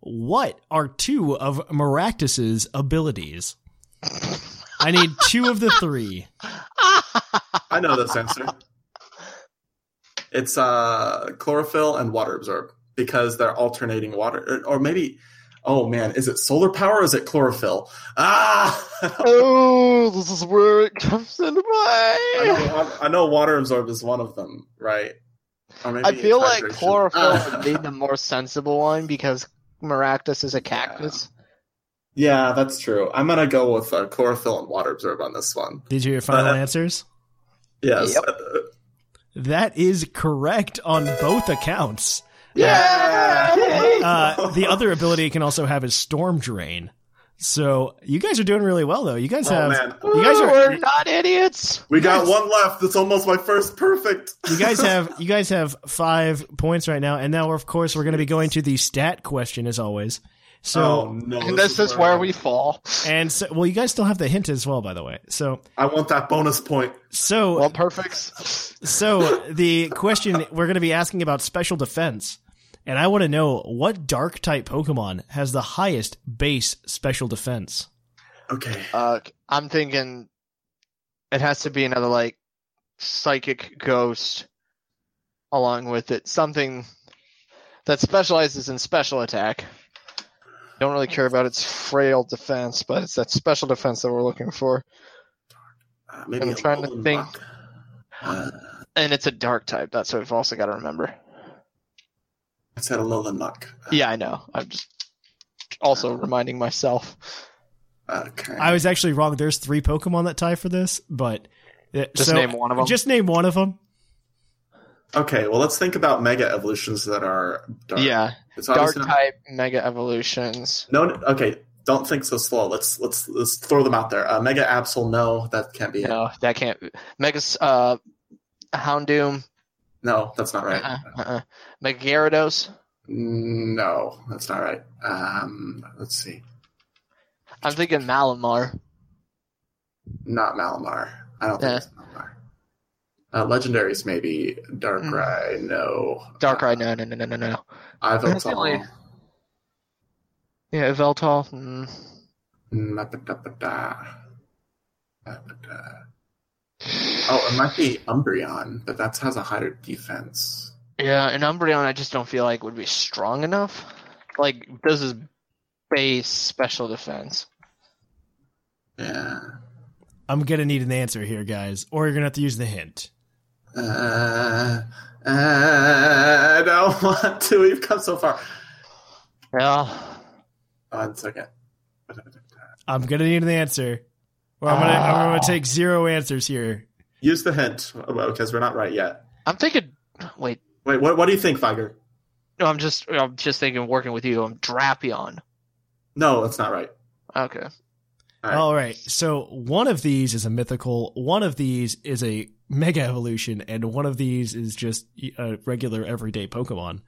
what are two of Maractus's abilities? I need two of the three. [laughs] I know this answer. It's uh, chlorophyll and water absorb because they're alternating water, or maybe. Oh man, is it solar power or is it chlorophyll? Ah, [laughs] oh, this is where it comes into I play. know, I know water absorb is one of them, right? Or maybe I feel like chlorophyll Ah. would be the more sensible one because Maractus is a cactus. Yeah, that's true. I'm gonna go with uh, chlorophyll and water absorb on this one. These are your final Uh, answers? Yes. Yep. [laughs] That is correct on both accounts. yeah. [laughs] Uh, the other ability it can also have is Storm Drain. So you guys are doing really well, though. You guys Oh, have man. you guys are We're not idiots. We got one left. That's almost my first perfect. you guys have [laughs] you guys have five points right now, and now of course we're going to be going to the stat question as always. So oh no! And this is where we fall. and so, well, you guys still have the hint as well, by the way. So I want that bonus point. so Well, perfects. So the question we're going to be asking about special defense, and I want to know what dark type Pokemon has the highest base special defense. Okay. Uh, I'm thinking it has to be another like psychic ghost along with it. Something that specializes in special attack. Don't really care about its frail defense, but it's that special defense that we're looking for. Uh, maybe I'm trying to think. Uh, And it's a dark type. That's what we've also got to remember. I said a Alolan Muk. Yeah, I know. I'm just also reminding myself. Okay. I was actually wrong. There's three Pokemon that tie for this, but uh, Just so- name one of them. Just name one of them. okay. Well, let's think about Mega evolutions that are dark. Yeah, It's dark obviously not- type mega evolutions. No. Okay. Don't think so slow. Let's let's let's throw them out there. Uh, Mega Absol. No, that can't be. it. No, that can't. Mega uh, Houndoom. No, that's not right. Uh-uh, uh-uh. Mega Gyarados. No, that's not right. Um, let's see. I'm thinking Malamar. Not Malamar. I don't think it's Malamar. Uh, legendaries maybe. Darkrai. No. Darkrai. No, no, no, no, no, no. That's only- Yveltal. Yeah, Veltal. Mm. Mapadappada. Mapada. Oh, it might be Umbreon, but that has a higher defense. Yeah, and Umbreon, I just don't feel like would be strong enough. Like this is base special defense. Yeah. I'm gonna need an answer here, guys, or you're gonna have to use the hint. Uh, uh, I don't [laughs] want to. We've come so far. Yeah. One second. I'm gonna need an answer, or I'm gonna I'm gonna take zero answers here. Use the hint because we're not right yet. I'm thinking. Wait, Wait, what, what do you think, Viger? no, I'm just. I'm just thinking. Working with you, I'm Drapion. No, that's not right. Okay. All right. All right. So one of these is a mythical, one of these is a mega evolution, and one of these is just a regular everyday Pokemon.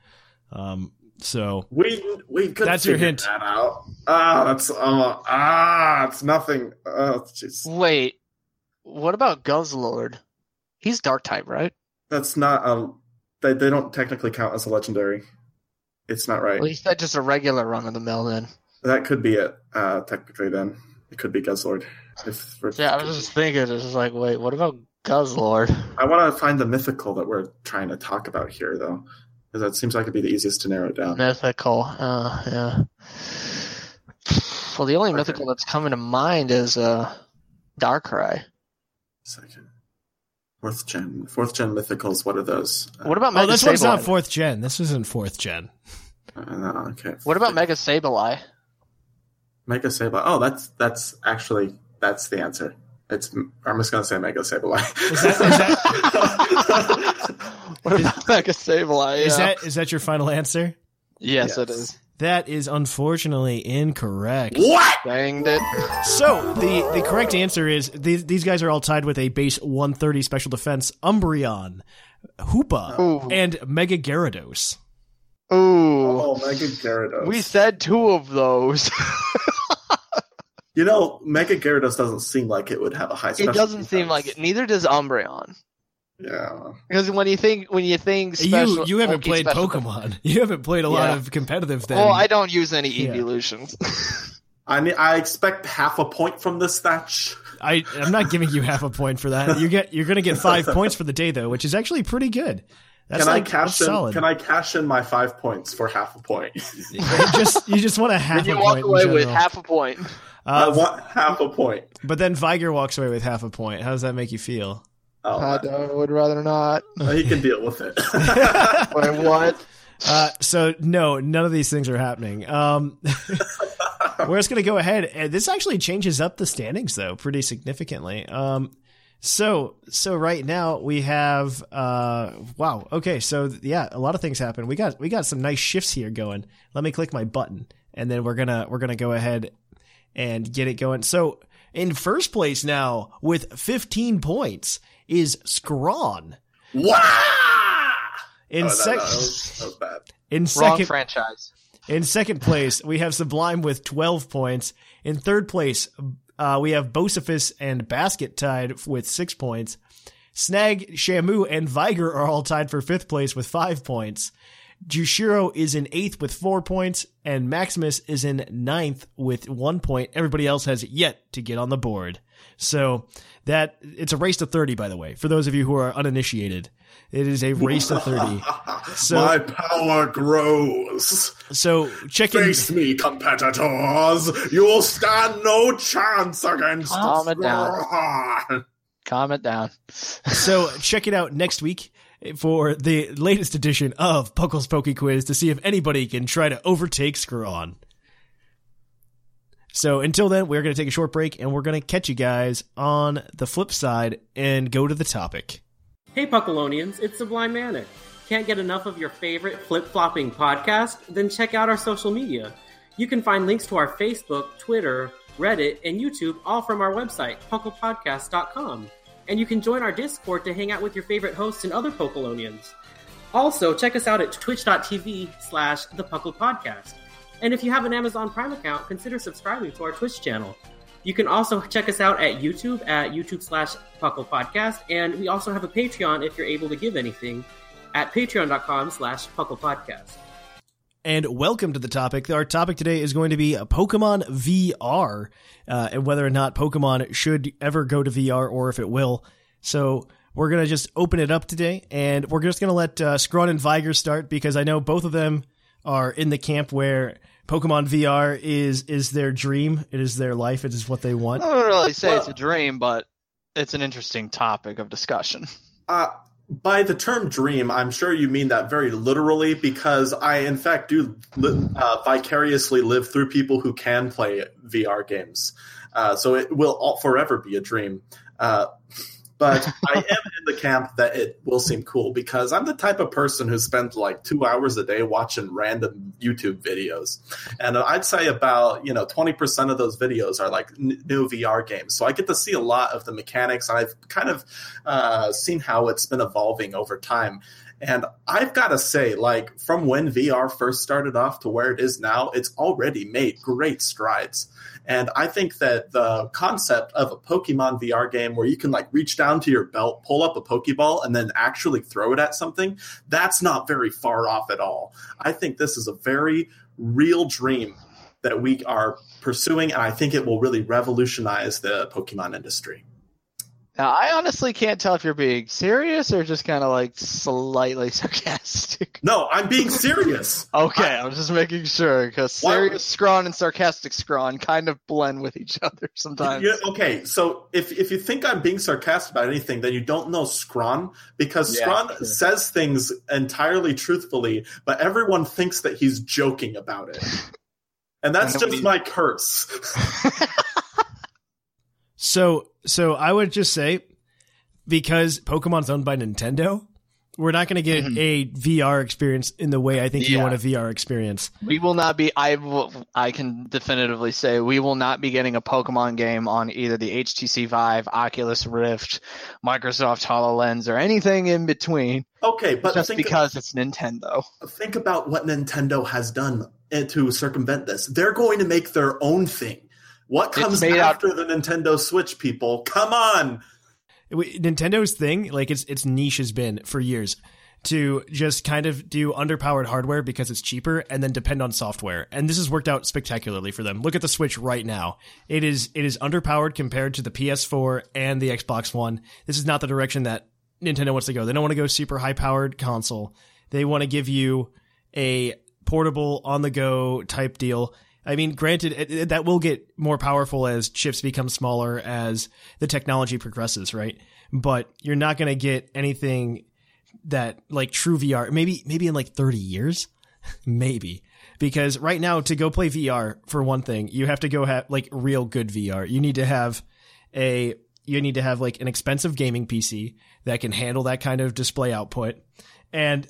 Um, so We we could That's your figure hint. that out. Ah, that's uh, ah, it's nothing. Oh, jeez. Wait. What about Guzzlord? He's Dark type, right? That's not um. They they don't technically count as a legendary. It's not right. At least that's just a regular run of the mill then. That could be it. Uh, technically, then it could be Guzzlord. If Yeah, I was just thinking. It's just like, wait, what about Guzzlord? I want to find the mythical that we're trying to talk about here, though, because that seems like it'd be the easiest to narrow it down. Mythical. Uh, yeah. Well, the only Okay. mythical that's coming to mind is uh, Darkrai. Second, fourth gen, fourth gen mythicals. What are those? Uh, What about oh, Mega this one's not fourth gen. This isn't fourth gen. uh, okay. What about Mega Sableye? Mega Sableye? Oh, that's that's actually that's the answer. It's I'm just gonna say Mega Sableye. Is that- is [laughs] What about Mega Sableye? Is Yeah. that is that your final answer? Yes, it Yes. is. That is unfortunately incorrect. what? Banged it. So the the correct answer is these these guys are all tied with a base 130 special defense Umbreon, Hoopa, Ooh. and Mega Gyarados. Ooh. Oh, Mega Gyarados. We said two of those. [laughs] you know, Mega Gyarados doesn't seem like it would have a high. it doesn't seem like it. Neither does Umbreon. Yeah. Because when you think when you think special, you you haven't played special- Pokemon. [laughs] You haven't played a lot of competitive. things. Well, I don't use any Yeah. evolutions. I mean, I expect half a point from this thatch. I I'm not giving you half a point for that. You get you're gonna get five [laughs] points for the day though, which is actually pretty good. That's can like I cash that's in? solid. Can I cash in my five points for half a point? You just you just want a half and you a walk point. away with half a point. I Uh, want half a point. but then Viger walks away with half a point. How does that make you feel? Oh, I, I would rather not. [laughs] uh, he can deal with it. [laughs] Wait, what? Uh, so no, none of these things are happening. Um, [laughs] we're just gonna go ahead. And this actually changes up the standings though pretty significantly. Um, so so right now we have uh wow okay so yeah a lot of things happen. We got we got some nice shifts here going. Let me click my button and then we're gonna we're gonna go ahead and get it going. So in first place now with 15 points is Scrawn. wow! In Oh, no, sec- no, that was, that was bad. in Wrong second franchise. In second place, we have Sublime with 12 points. In third place, uh, we have Bocephus and Basket tied with six points. Snag, Shamu, and Viger are all tied for fifth place with five points. Jushiro is in eighth with four points, and Maximus is in ninth with one point. Everybody else has yet to get on the board. So that it's a race to 30, by the way, for those of you who are uninitiated. It is a race to 30. [laughs] So, My power grows. so check in. Face me, competitors. You'll stand no chance against Calm it down. Calm it down. So [laughs] check it out next week for the latest edition of Puckle's Poke Quiz to see if anybody can try to overtake Scrawn. So until then, we're going to take a short break and we're going to catch you guys on the flip side and go to the topic. Hey Puckalonians, it's Sublime Manic. Can't get enough of your favorite flip flopping podcast? Then check out our social media. You can find links to our Facebook, Twitter, Reddit, and YouTube all from our website, pucklepodcast.com. And you can join our Discord to hang out with your favorite hosts and other Puckalonians. Also, check us out at twitch.tv slash the Puckle Podcast. And if you have an Amazon Prime account, consider subscribing to our Twitch channel. You can also check us out at YouTube at YouTube slash Puckle Podcast, and we also have a Patreon if you're able to give anything at patreon.com slash Puckle Podcast. And welcome to the topic. Our topic today is going to be Pokemon VR, uh, and whether or not Pokemon should ever go to VR or if it will. So we're gonna just open it up today, and we're just gonna let uh, Scrawn and Viger start because I know both of them are in the camp where Pokemon VR is is their dream. It is their life. It is what they want. I don't really say it's a dream, but it's an interesting topic of discussion. Uh, by the term dream, I'm sure you mean that very literally because I, in fact, do li- uh, vicariously live through people who can play VR games. Uh, so it will all, forever be a dream. Uh, but I am in the camp that it will seem cool because I'm the type of person who spends like two hours a day watching random YouTube videos, and I'd say about you know 20% of those videos are like n- new VR games. So I get to see a lot of the mechanics, and I've kind of uh, seen how it's been evolving over time. And I've got to say, like, from when VR first started off to where it is now, it's already made great strides. And I think that the concept of a Pokemon VR game where you can, like, reach down to your belt, pull up a Pokeball, and then actually throw it at something, that's not very far off at all. I think this is a very real dream that we are pursuing, and I think it will really revolutionize the Pokemon industry. Now, I honestly can't tell if you're being serious or just kind of like slightly [laughs] sarcastic. No, I'm being serious. Okay, I, am just making sure because serious scrawn and sarcastic scrawn kind of blend with each [laughs] other sometimes. Okay, so if if you think I'm being sarcastic about anything, then you don't know Scrawn because Yeah, Scrawn sure. says things entirely truthfully, but everyone thinks that he's joking about it. [laughs] And that's just my curse. So so I would just say because Pokemon's owned by Nintendo, we're not going to get a VR experience in the way I think you want a VR experience. We will not be. I will. I can definitively say we will not be getting a Pokemon game on either the HTC Vive, Oculus Rift, Microsoft Hololens, or anything in between. Okay, but just think, because it's Nintendo. think about what Nintendo has done eh, to circumvent this. They're going to make their own thing. What comes made out- after the Nintendo Switch, people? Come on! Nintendo's thing, like its its niche has been for years to just kind of do underpowered hardware because it's cheaper and then depend on software. And this has worked out spectacularly for them. Look at the Switch right now. It is it is underpowered compared to the PS4 and the Xbox One. This is not the direction that Nintendo wants to go. They don't want to go super high powered console. They want to give you a portable on the go type deal. I mean, granted, it, it- that will get more powerful as chips become smaller as the technology progresses, right? But you're not going to get anything that like true VR. Maybe maybe in like 30 years, [laughs] maybe because right now to go play VR for one thing, you have to go have like real good VR. You need to have a you need to have like an expensive gaming PC that can handle that kind of display output. And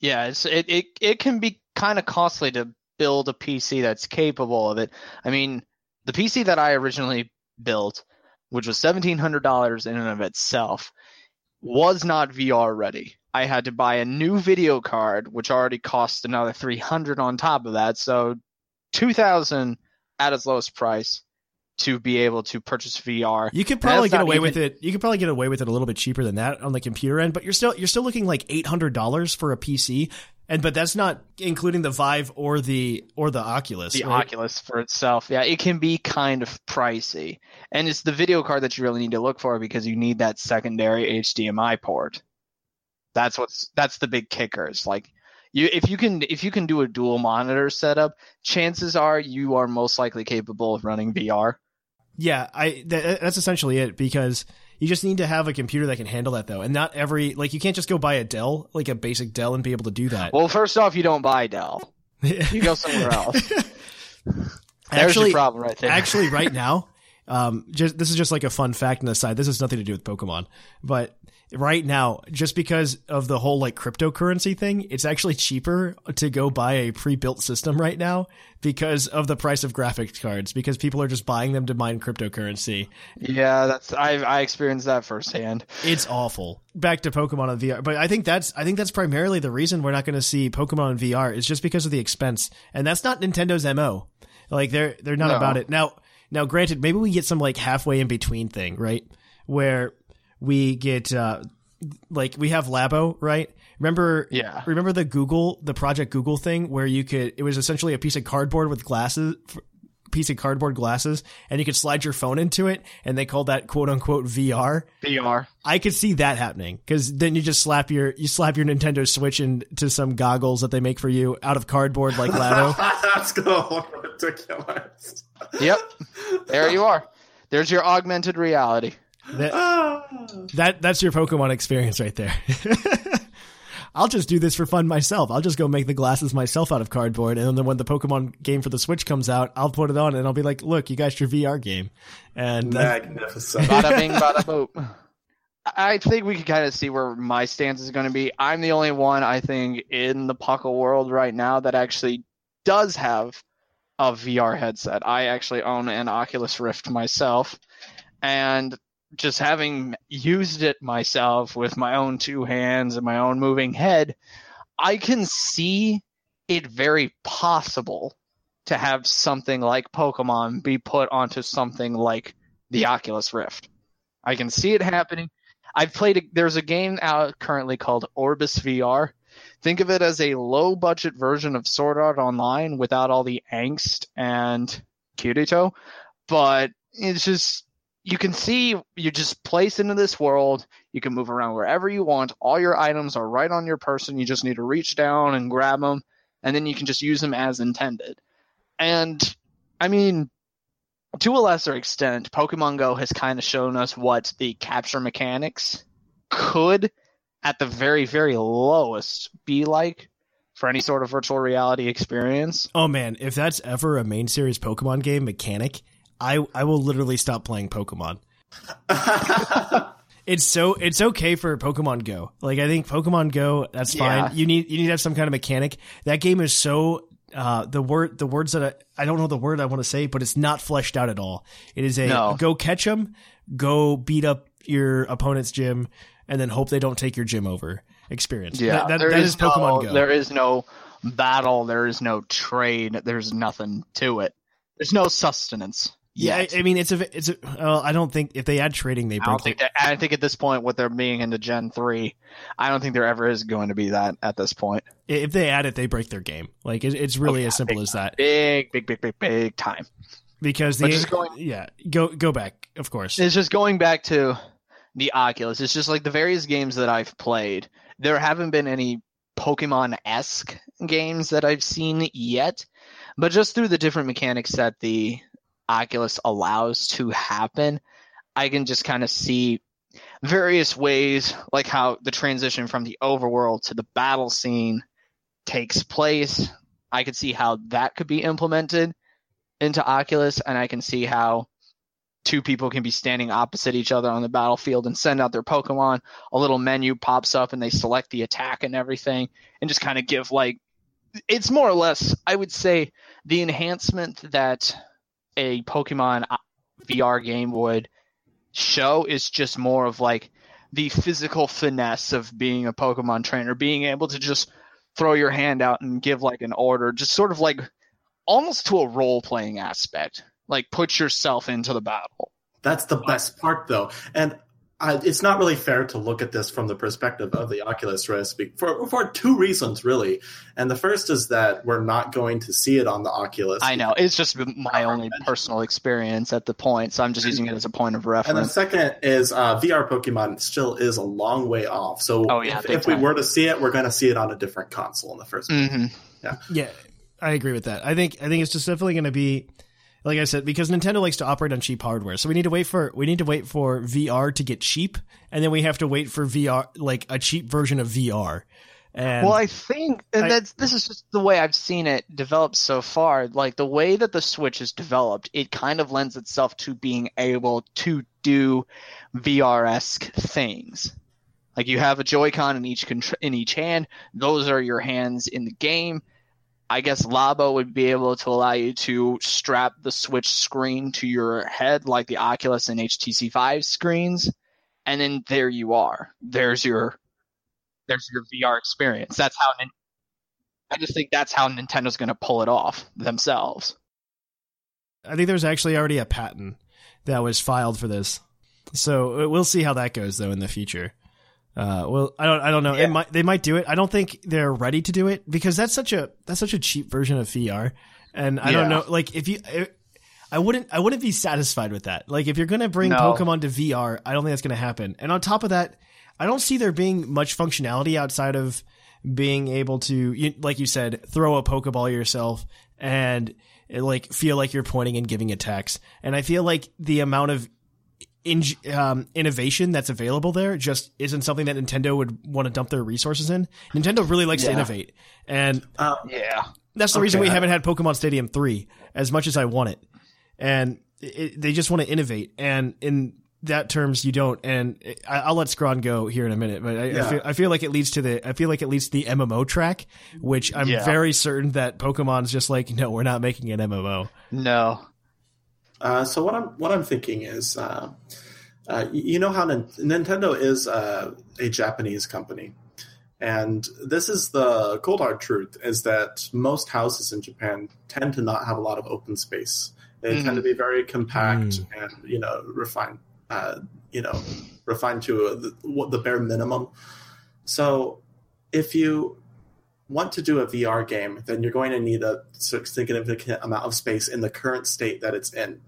Yeah, it it, it can be kind of costly to build a PC that's capable of it. I mean, the PC that I originally built, which was seventeen hundred dollars in and of itself, was not VR ready. I had to buy a new video card, which already cost another three hundred on top of that. So two thousand at its lowest price to be able to purchase VR. You could probably get away even- with it. You could probably get away with it a little bit cheaper than that on the computer end, but you're still you're still looking like eight hundred dollars for a PC, and but that's not including the Vive or the or the Oculus. the right? Oculus for itself. Yeah, it can be kind of pricey. And it's the video card that you really need to look for because you need that secondary HDMI port. That's what's that's the big kicker. It's like you if you can if you can do a dual monitor setup, chances are you are most likely capable of running VR. Yeah, I that, that's essentially it because you just need to have a computer that can handle that though, and not every like you can't just go buy a Dell like a basic Dell and be able to do that. Well, first off, you don't buy Dell. [laughs] You go somewhere else. [laughs] There's Actually- problem right there. Actually, right now, um, just this is just like a fun fact on the side. This has nothing to do with Pokemon, but right now, just because of the whole like cryptocurrency thing, it's actually cheaper to go buy a pre-built system right now because of the price of graphics cards. Because people are just buying them to mine cryptocurrency. yeah, that's I I experienced that firsthand. It's awful. Back to Pokemon on VR, but I think that's I think that's primarily the reason we're not going to see Pokemon on VR is just because of the expense, and that's not Nintendo's mo. Like they're they're not No. about it now. Now, granted, maybe we get some like halfway in between thing, right? Where we get uh like we have Labo, right? Remember, Yeah. Remember the Google, the Project Google thing, where you could it was essentially a piece of cardboard with glasses, piece of cardboard glasses, and you could slide your phone into it, and they called that quote unquote VR. VR. I could see that happening because then you just slap your you slap your Nintendo Switch into some goggles that they make for you out of cardboard like Labo. [laughs] That's gonna look ridiculous. Yep. There you are. There's your augmented reality. that, that that's your Pokemon experience right there. [laughs] I'll just do this for fun myself. I'll just go make the glasses myself out of cardboard, and then when the Pokemon game for the Switch comes out, I'll put it on and I'll be like, "Look, you got your VR game." And that- Magnificent. [laughs] Bada bing, bada boop. I think we can kind of see where my stance is going to be. I'm the only one, I think, in the Puckle world right now that actually does have a VR headset. I actually own an Oculus Rift myself, and just having used it myself with my own two hands and my own moving head, I can see it very possible to have something like Pokemon be put onto something like the Oculus Rift. I can see it happening. I've played. A, there's a game out currently called Orbus VR. Think of it as a low budget version of Sword Art Online without all the angst and Kirito, but it's just you can see you just place into this world. You can move around wherever you want. All your items are right on your person. You just need to reach down and grab them, and then you can just use them as intended. And I mean, to a lesser extent, Pokemon Go has kind of shown us what the capture mechanics could, at the very, very lowest, be like for any sort of virtual reality experience. oh man, if that's ever a main series Pokemon game mechanic, I I will literally stop playing Pokemon. [laughs] It's so it's okay for Pokemon Go. Like I think Pokemon Go, that's Yeah. fine. You need you need to have some kind of mechanic. That game is so uh the word the words that I, I don't know the word I want to say, but it's not fleshed out at all. It is a No. go catch them, go beat up your opponent's gym, and then hope they don't take your gym over experience. Yeah, that, that, there that is is Pokemon no, Go. There is no battle. There is no trade. There's nothing to it. There's no sustenance. yeah, I. I mean it's a it's a. Well, I don't think if they add trading, they I break. don't think that. I think at this point, with there being into Gen three, I don't think there ever is going to be that at this point. if they add it, they break their game. Like it, it's really oh, yeah, as simple big as that. Big, big, big, big, big time. Because the going- yeah go go back of course. It's just going back to the Oculus. It's just like the various games that I've played. There haven't been any Pokemon esque games that I've seen yet, but just through the different mechanics that the Oculus allows to happen, I can just kind of see various ways, like how the transition from the overworld to the battle scene takes place. I could see how that could be implemented into Oculus, and I can see how two people can be standing opposite each other on the battlefield and send out their Pokemon. A little menu pops up and they select the attack and everything, and just kind of give like it's more or less, I would say, the enhancement that a Pokemon VR game would show is just more of like the physical finesse of being a Pokemon trainer, being able to just throw your hand out and give like an order, just sort of like almost to a role playing aspect. Like put yourself into the battle. That's the best part, though, and I, it's not really fair to look at this from the perspective of the Oculus Rift for for two reasons, really. And the first is that we're not going to see it on the Oculus. I know it's just my only personal experience at the point, so I'm just using it as a point of reference. And the second is uh, VR Pokemon still is a long way off. So Oh, yeah, if, if we were to see it, we're going to see it on a different console in the first place. hmm Yeah, I agree with that. I think I think it's just definitely going to be like I said because Nintendo likes to operate on cheap hardware. So we need to wait for we need to wait for VR to get cheap, and then we have to wait for VR like a cheap version of VR. And Well, I think, and I- that's this is just the way I've seen it develop so far. Like the way that the Switch is developed, it kind of lends itself to being able to do VR esque things. Like you have a Joy-Con in each contr- in each hand; those are your hands in the game. I guess Labo would be able to allow you to strap the Switch screen to your head, like the Oculus and HTC Vive screens, and then there you are. There's your there's your VR experience. That's how I just think that's how Nintendo's going to pull it off themselves. I think there's actually already a patent that was filed for this. So we'll see how that goes though in the future. Uh, well, I don't, I don't know. It might, they might do it. I don't think they're ready to do it because that's such a, that's such a cheap version of VR. And I don't know, like if you, I- wouldn't, I wouldn't be satisfied with that. Like if you're going to bring No. Pokemon to VR, I don't think that's going to happen. And on top of that, I don't see there being much functionality outside of being able to, you, like you said, throw a Pokeball yourself and like feel like you're pointing and giving attacks. And I feel like the amount of in, um, innovation that's available there just isn't something that Nintendo would want to dump their resources in. Nintendo really likes to innovate, and Yeah. that's the reason we haven't had Pokemon Stadium three as much as I want it. And it, they just want to innovate, and in that terms, you don't. And I, I'll let Scrawn go here in a minute, but I, I, feel, I feel like it leads to the I feel like it leads to the MMO track, which I'm Yeah. very certain that Pokemon's just like, no, we're not making an MMO. No. Uh, so what I'm what I'm thinking is, uh, uh, you know how Nin- Nintendo is uh, a Japanese company, and this is the cold hard truth: is that most houses in Japan tend to not have a lot of open space. They tend to be very compact and you know refined, uh, you know, refined to uh, the, what the bare minimum. So, if you want to do a VR game, then you're going to need a significant amount of space in the current state that it's in.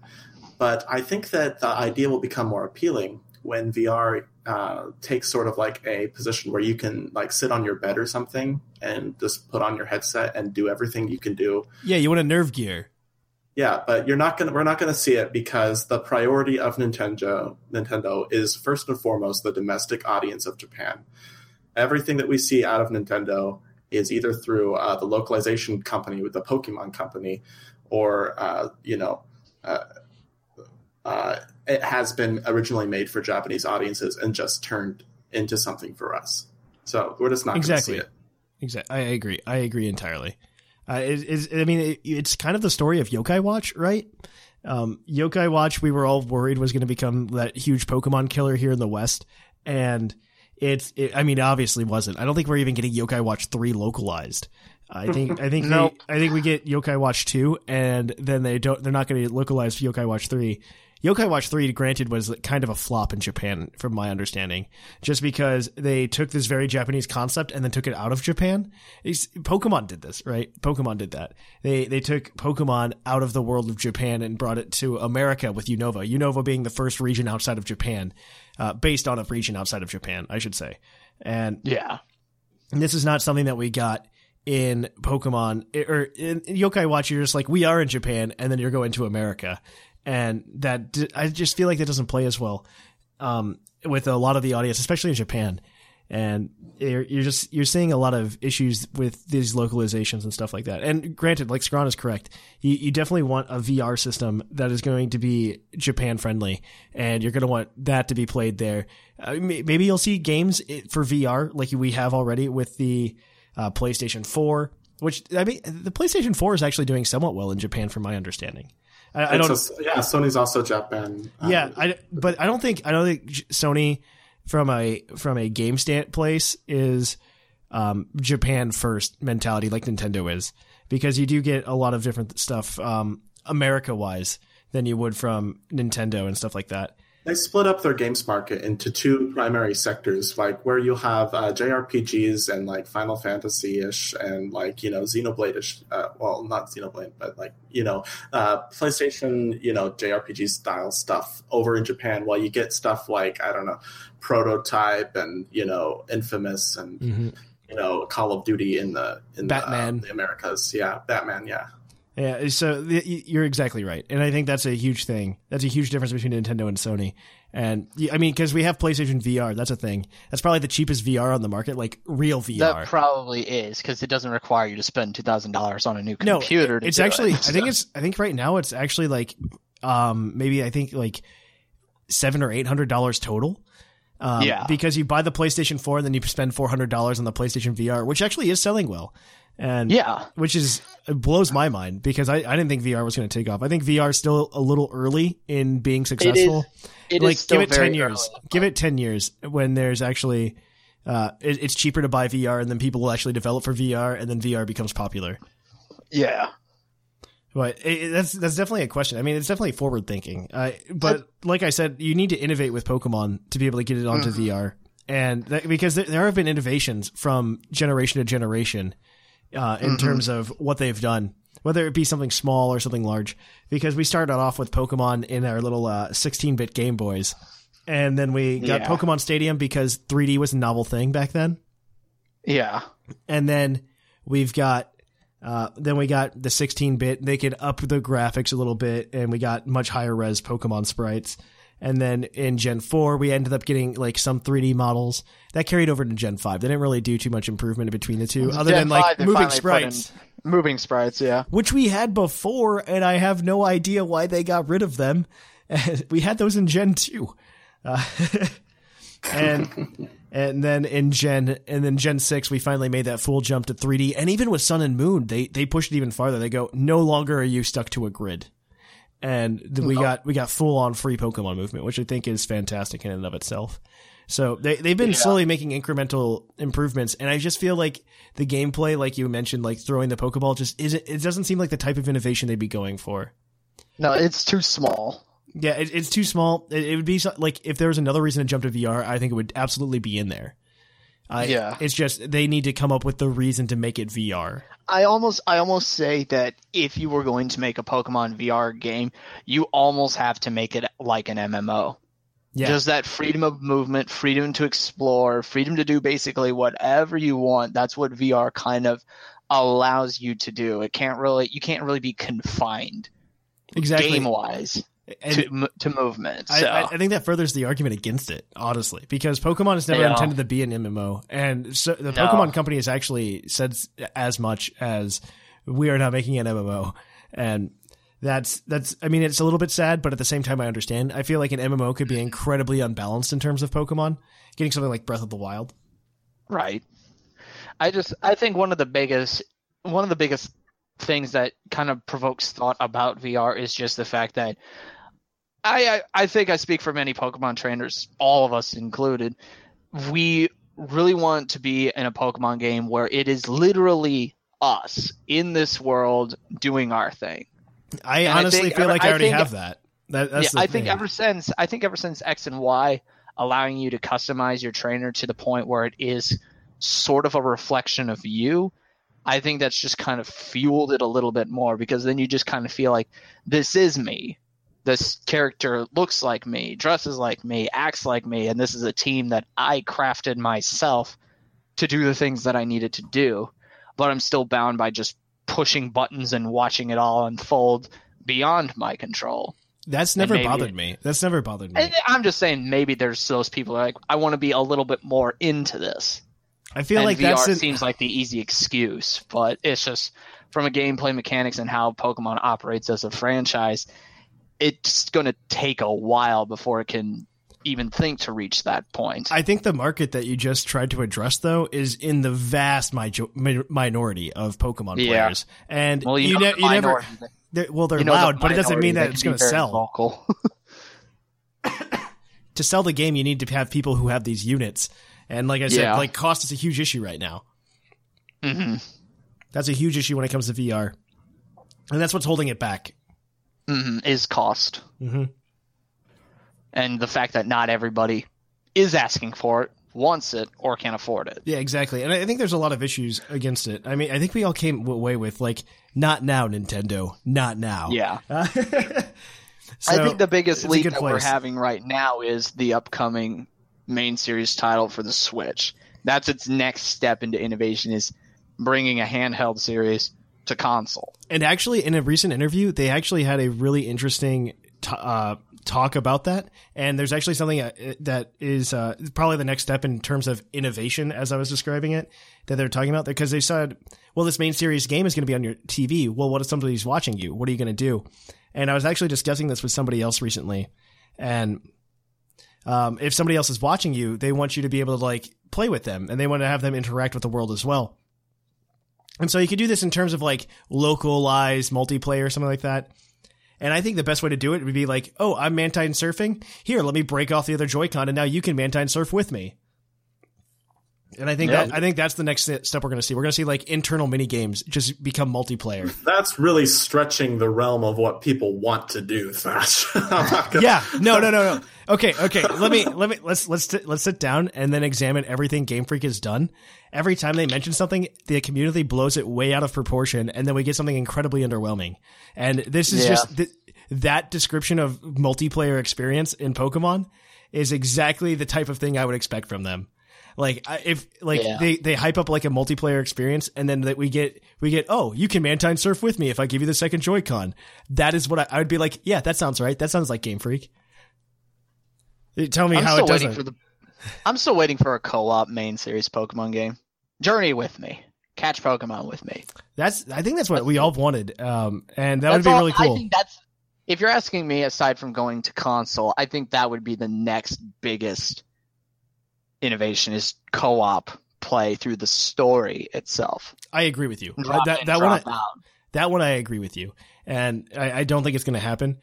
But I think that the idea will become more appealing when VR uh, takes sort of like a position where you can like sit on your bed or something and just put on your headset and do everything you can do. Yeah, you want a NerveGear. Yeah, but you're not gonna we're not gonna see it because the priority of Nintendo Nintendo is first and foremost the domestic audience of Japan. Everything that we see out of Nintendo is either through uh, the localization company with the Pokemon company, or uh, you know, uh, uh, it has been originally made for Japanese audiences and just turned into something for us. So we're just not Exactly. going to see it. Exactly. I agree. I agree entirely. Uh, it, it's, I mean, it, it's kind of the story of Yokai Watch, right? Um, Yokai Watch, we were all worried was going to become that huge Pokemon killer here in the West, and it's. It, I mean, it obviously wasn't. I don't think we're even getting Yokai Watch three localized. I think. I think. Nope. we, I think we get Yokai Watch two, and then they don't. They're not going to localize Yokai Watch three. Yokai Watch 3, granted, was kind of a flop in Japan, from my understanding, just because they took this very Japanese concept and then took it out of Japan. It's, Pokemon did this, right? Pokemon did that. They they took Pokemon out of the world of Japan and brought it to America with Unova. Unova being the first region outside of Japan, uh, based on a region outside of Japan, I should say. And Yeah. And this is not something that we got in Pokemon or in, in Yokai Watch. You're just like we are in Japan, and then you're going to America, and that I just feel like that doesn't play as well um, with a lot of the audience, especially in Japan. And you're, you're just you're seeing a lot of issues with these localizations and stuff like that. And granted, like Scrawn is correct, you, you definitely want a VR system that is going to be Japan friendly, and you're going to want that to be played there. Uh, maybe you'll see games for VR like we have already with the uh, PlayStation 4, which I mean, the PlayStation 4 is actually doing somewhat well in Japan, from my understanding. I, I don't. a- yeah, Sony's also Japan. um, Yeah, I, but I don't think I don't think Sony from a from a game stand place is um, Japan first mentality like Nintendo is because you do get a lot of different stuff um, America wise than you would from Nintendo and stuff like that. They split up their games market into two primary sectors, like where you have uh, JRPGs and like Final Fantasy ish and like you know Xenoblade ish. Uh, well, not Xenoblade, but like you know uh, PlayStation, you know JRPG style stuff over in Japan. While you get stuff like I don't know Prototype and you know Infamous and you know Call of Duty in the in the, uh, Batman. the Americas. Yeah, Batman. Yeah. Yeah, so the, you're exactly right, and I think that's a huge thing. That's a huge difference between Nintendo and Sony. And I mean, because we have PlayStation VR, that's a thing. That's probably the cheapest VR on the market, like real VR. That probably is because it doesn't require you to spend two thousand dollars on a new no, computer. to it's actually. it, I think [laughs] it's. I think right now it's actually like, um, maybe I think like seven or eight hundred dollars total. Um, Yeah. because you buy the PlayStation 4 and then you spend four hundred dollars on the PlayStation VR, which actually is selling well. And Yeah. which is it blows my mind because I, I didn't think VR was going to take off. I think VR is still a little early in being successful. It like is give it 10 years. early. Give it 10 years when there's actually uh, it, it's cheaper to buy VR and then people will actually develop for VR and then VR becomes popular. Yeah. But it, it- that's that's definitely a question. I mean, it's definitely forward thinking. Uh, but like I said, you need to innovate with Pokemon to be able to get it onto VR, and that, because there, there have been innovations from generation to generation uh, in terms of what they've done, whether it be something small or something large. Because we started off with Pokemon in our little uh, 16-bit Game Boys, and then we got Yeah. Pokemon Stadium because 3D was a novel thing back then Yeah. and then we've got uh, then we got the 16 bit. They could up the graphics a little bit, and we got much higher res Pokemon sprites. And then in Gen 4, we ended up getting like some 3D models that carried over to Gen 5. They didn't really do too much improvement between the two, other Gen than like 5, moving sprites, Moving sprites, yeah. which we had before, and I have no idea why they got rid of them. [laughs] we had those in Gen 2. Uh, [laughs] and and then in Gen and then Gen six, we finally made that full jump to 3D. And even with Sun and Moon, they they pushed it even farther. They go, no longer are you stuck to a grid, and we oh. got we got full on free Pokemon movement, which I think is fantastic in and of itself. So they they've been slowly making incremental improvements, and I just feel like the gameplay, like you mentioned, like throwing the Pokeball, just isn't. It doesn't seem like the type of innovation they'd be going for. No, it's too small. Yeah, it, it's too small. It, it would be so, like if there was another reason to jump to VR, I think it would absolutely be in there. I, Yeah. it's just they need to come up with the reason to make it VR. I almost I almost say that if you were going to make a Pokemon VR game, you almost have to make it like an MMO. Yeah, Just that freedom of movement, freedom to explore, freedom to do basically whatever you want. That's what VR kind of allows you to do. It can't really you can't really be confined exactly. game wise to to movement. I, So I, I think that furthers the argument against it, honestly, because Pokemon is never Yeah. intended to be an MMO, and so the No. Pokemon company has actually said as much as we are not making an MMO, and that's that's. I mean, it's a little bit sad, but at the same time, I understand. I feel like an MMO could be incredibly unbalanced in terms of Pokemon. Getting something like Breath of the Wild. Right. I just I think one of the biggest one of the biggest things that kind of provokes thought about VR is just the fact that I I, I think I speak for many Pokemon trainers, all of us included. We really want to be in a Pokemon game where it is literally us in this world doing our thing. I And I honestly think- feel like I, I already think- have that. that that's yeah, I think ever since I think ever since X and Y allowing you to customize your trainer to the point where it is sort of a reflection of you, I think that's just kind of fueled it a little bit more because then you just kind of feel like this is me. This character looks like me, dresses like me, acts like me, and this is a team that I crafted myself to do the things that I needed to do, but I'm still bound by just pushing buttons and watching it all unfold beyond my control. That's never maybe- bothered me. That's never bothered me. I'm just saying maybe there's those people who are like I want to be a little bit more into this. I feel and like VR an, seems like the easy excuse, but it's just from a gameplay mechanics and how Pokemon operates as a franchise, it's going to take a while before it can even think to reach that point. I think the market that you just tried to address, though, is in the vast mi- mi- minority of Pokemon Yeah. players, and well, you, you, know, ne- you never. they're- Well, they're you know the loud, but it doesn't mean that it's going to sell. [laughs] [laughs] To sell the game, you need to have people who have these units, and like I said, Yeah. like cost is a huge issue right now. hmm That's a huge issue when it comes to VR, and that's what's holding it back. Hmm is cost. hmm And the fact that not everybody is asking for it, wants it, or can afford it. Yeah, exactly. And I think there's a lot of issues against it. I mean, I think we all came away with like, not now, Nintendo, not now. Yeah. [laughs] So, I think the biggest leap that we're having right now is the upcoming main series title for the Switch. That's its next step into innovation is bringing a handheld series to console. And actually, in a recent interview, they actually had a really interesting t- uh, talk about that. And there's actually something uh, that is uh, probably the next step in terms of innovation, as I was describing it, that they're talking about. Because they said, well, this main series game is going to be on your TV. Well, what if somebody's watching you? What are you going to do? And I was actually discussing this with somebody else recently. And um, if somebody else is watching you, they want you to be able to like play with them and they want to have them interact with the world as well. And so you could do this in terms of like localized multiplayer or something like that. And I think the best way to do it would be like, oh, I'm Mantine surfing. Here, let me break off the other Joy-Con and now you can Mantine surf with me. And I think Yeah. that I think that's the next step we're going to see. We're going to see like internal mini games just become multiplayer. [laughs] That's really stretching the realm of what people want to do, Thatch. [laughs] Gonna- yeah, no, no, no, no. Okay, okay. Let me [laughs] let me let's let's let's sit down and then examine everything Game Freak has done. Every time they mention something, the community blows it way out of proportion, and then we get something incredibly underwhelming. And this is Yeah. just th- that description of multiplayer experience in Pokemon is exactly the type of thing I would expect from them. Like if like Yeah. they they hype up like a multiplayer experience, and then that we get we get oh you can Mantine surf with me if I give you the second Joy-Con. That is what I, I would be like. Yeah, that sounds right. That sounds like Game Freak. Tell me I'm how it doesn't. for the I'm still waiting for a co-op main series Pokemon game. Journey with me. Catch Pokemon with me. That's I think that's what we all wanted, um, and that would be all- really I cool. think that's if you're asking me aside from going to console, I think that would be the next biggest innovation is co-op play through the story itself. I agree with you. Drop that in, that one, I, that one, I agree with you, and I, I don't think it's going to happen.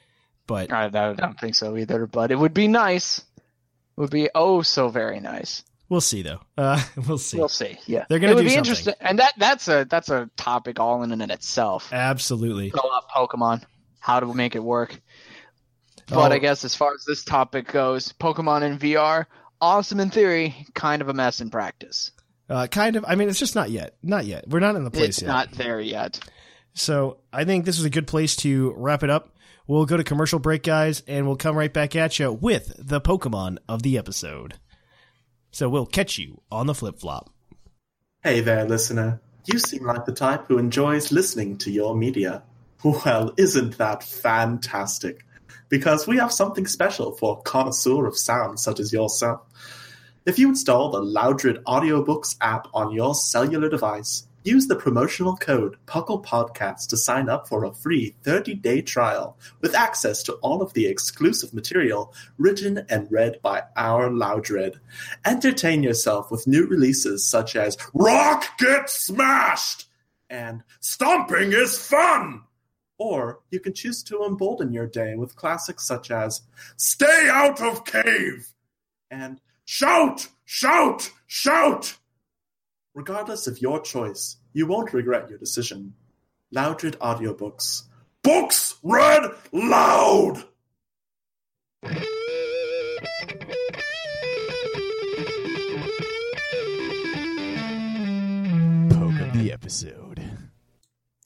But I, I don't think so either, but it would be nice. It would be oh so very nice. we'll see, though. Uh, [laughs] we'll see. We'll see. Yeah, They're would do be something. interesting, and that that's a that's a topic all in and in itself. Absolutely. Co-op Pokemon, how to make it work. But Oh. I guess as far as this topic goes, Pokemon in VR, awesome in theory, kind of a mess in practice. Uh, kind of. I mean, it's just not yet. Not yet. We're not in the place it's yet. not there yet. So I think this is a good place to wrap it up. We'll go to commercial break, guys, and we'll come right back at you with the Pokemon of the episode. So we'll catch you on the flip flop. Hey there, listener. You seem like the type who enjoys listening to your media. Well, isn't that fantastic? Because we have something special for connoisseur of sound such as yourself. If you install the Loudred Audiobooks app on your cellular device, use the promotional code PucklePodcast to sign up for a free 30-day trial with access to all of the exclusive material written and read by our Loudred. Entertain yourself with new releases such as Rock Gets Smashed and Stomping is Fun! Or you can choose to embolden your day with classics such as Stay Out of Cave and Shout! Shout! Shout! Regardless of your choice, you won't regret your decision. Loudred Audiobooks. Books read loud! Poke of the episode.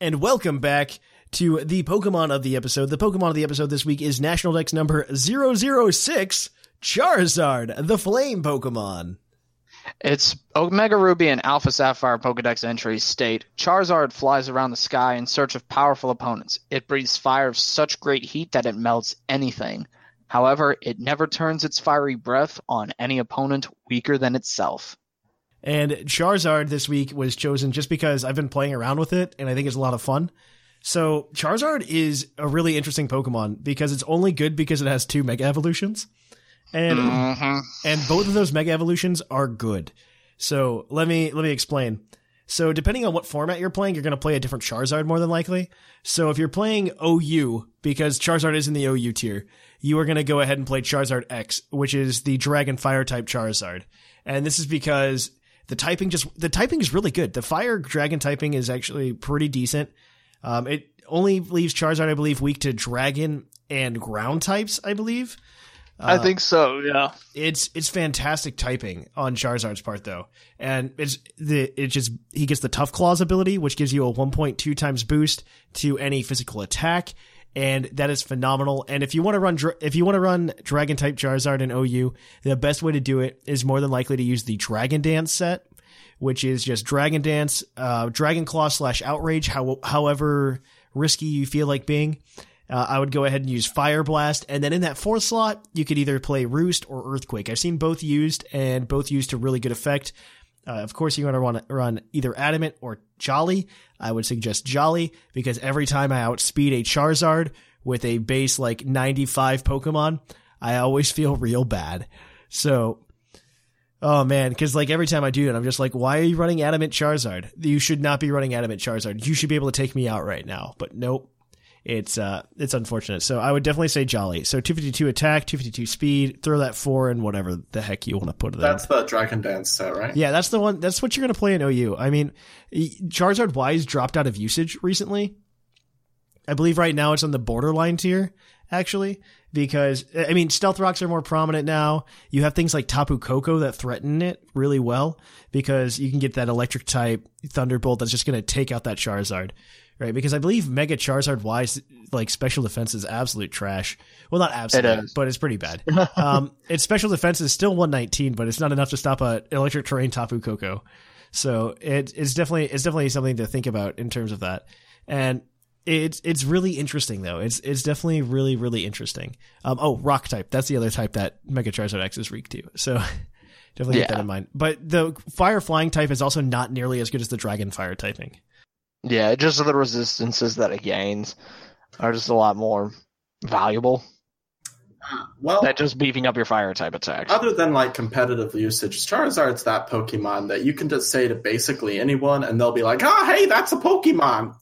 And welcome back to the Pokemon of the episode. The Pokemon of the episode this week is National Dex number 006, Charizard, the Flame Pokemon. Its Omega Ruby and Alpha Sapphire Pokedex entries state Charizard flies around the sky in search of powerful opponents. It breathes fire of such great heat that it melts anything. However, it never turns its fiery breath on any opponent weaker than itself. And Charizard this week was chosen just because I've been playing around with it and I think it's a lot of fun. So Charizard is a really interesting Pokemon because it's only good because it has two Mega Evolutions. And and both of those Mega Evolutions are good. So let me let me explain. So depending on what format you're playing, you're going to play a different Charizard more than likely. So if you're playing OU because Charizard is in the OU tier, you are going to go ahead and play Charizard X, which is the Dragon Fire type Charizard. And this is because the typing just the typing is really good. The Fire Dragon typing is actually pretty decent. Um, it only leaves Charizard, I believe, weak to Dragon and Ground types. I believe I think so, yeah. it's it's fantastic typing on Charizard's part though, and it's the it just he gets the Tough Claws ability, which gives you a 1.2 times boost to any physical attack, and that is phenomenal. And if you want to run if you want to run Dragon type Charizard in OU, the best way to do it is more than likely to use the Dragon Dance set, which is just Dragon Dance, uh, Dragon Claw slash Outrage, how, however risky you feel like being. Uh, I would go ahead and use Fire Blast, and then in that fourth slot, you could either play Roost or Earthquake. I've seen both used, and both used to really good effect. Uh, of course, you want to run, run either Adamant or Jolly. I would suggest Jolly because every time I outspeed a Charizard with a base like 95 Pokemon, I always feel real bad. So, oh man, because like every time I do it, I'm just like, why are you running Adamant Charizard? You should not be running Adamant Charizard. You should be able to take me out right now. But nope it's uh it's unfortunate. So I would definitely say Jolly. So 252 attack, 252 speed, throw that four and whatever the heck you want to put it That's in. the Dragon Dance set, right? Yeah, that's the one. That's what you're going to play in OU. I mean, Charizard Y's dropped out of usage recently. I believe right now it's on the borderline tier, actually, because I mean, stealth rocks are more prominent now. You have things like Tapu Koko that threaten it really well because you can get that electric type Thunderbolt that's just going to take out that Charizard right? Because I believe Mega Charizard Y's, like special defense is absolute trash. Well, not absolute, is. but it's pretty bad. [laughs] um, its special defense is still 119, but it's not enough to stop a electric terrain Tapu Koko. So it, it's definitely it's definitely something to think about in terms of that. And it's it's really interesting though. It's it's definitely really really interesting. Um, oh, rock type. That's the other type that Mega Charizard X is weak to. So [laughs] definitely keep that in mind. But the fire flying type is also not nearly as good as the dragon fire typing. Yeah, just the resistances that it gains are just a lot more valuable Well, that just beefing up your fire type attacks. other than like competitive usage, Charizard's that Pokemon that you can just say to basically anyone, and they'll be like, "Ah, hey, that's a Pokemon."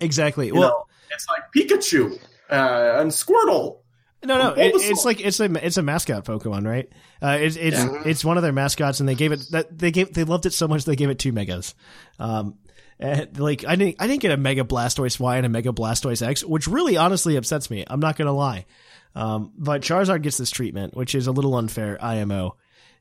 Exactly. You well, know, it's like Pikachu uh, and Squirtle. No, no, it, it's like it's a it's a mascot Pokemon, right? Uh, it's it's Yeah. it's one of their mascots, and they gave it that they gave they loved it so much they gave it two megas. Um, and like I didn't I didn't get a Mega Blastoise Y and a Mega Blastoise X, which really honestly upsets me. I'm not gonna lie. Um, but Charizard gets this treatment, which is a little unfair. IMO.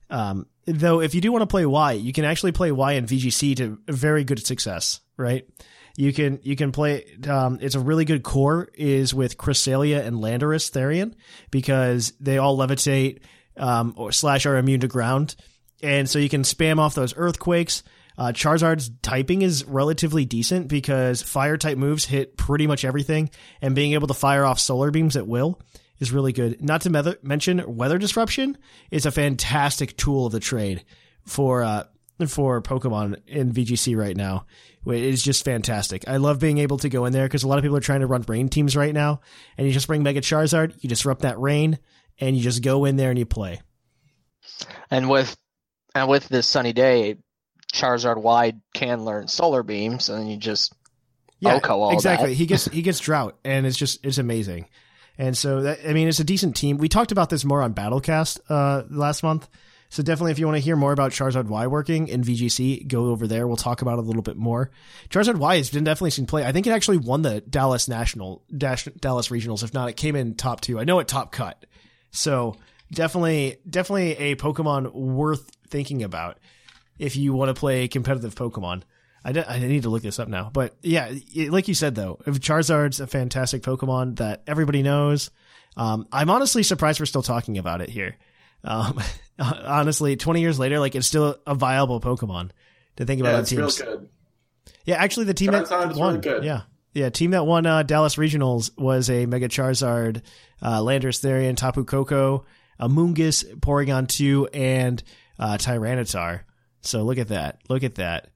Um, though if you do want to play Y, you can actually play Y in VGC to very good success, right? You can you can play. Um, it's a really good core is with Cresselia and Landorus Therian because they all levitate um, or slash are immune to ground, and so you can spam off those earthquakes. Uh, Charizard's typing is relatively decent because fire type moves hit pretty much everything, and being able to fire off solar beams at will is really good. Not to mention weather disruption is a fantastic tool of the trade for uh, for Pokemon in VGC right now. It is just fantastic. I love being able to go in there because a lot of people are trying to run rain teams right now, and you just bring Mega Charizard, you disrupt that rain, and you just go in there and you play. And with and with this sunny day, Charizard wide can learn solar beams, and then you just OHKO all exactly. that. He gets he gets drought, and it's just it's amazing. And so that I mean, it's a decent team. We talked about this more on Battlecast uh, last month. So definitely, if you want to hear more about Charizard Y working in VGC, go over there. We'll talk about it a little bit more. Charizard Y has been definitely seen play. I think it actually won the Dallas National Dash, Dallas Regionals. If not, it came in top two. I know it top cut. So definitely, definitely a Pokemon worth thinking about if you want to play competitive Pokemon. I, I need to look this up now, but yeah, it- like you said though, if Charizard's a fantastic Pokemon that everybody knows. Um, I'm honestly surprised we're still talking about it here. Um, [laughs] honestly, 20 years later, like it's still a viable Pokemon to think about Yeah, it's real good. Yeah, actually, the team that won, really good. yeah, yeah, team that won uh, Dallas Regionals was a Mega Charizard, uh, Landorus Therian, Tapu Koko, Amoonguss, Porygon two, and uh, Tyranitar. So look at that, look at that.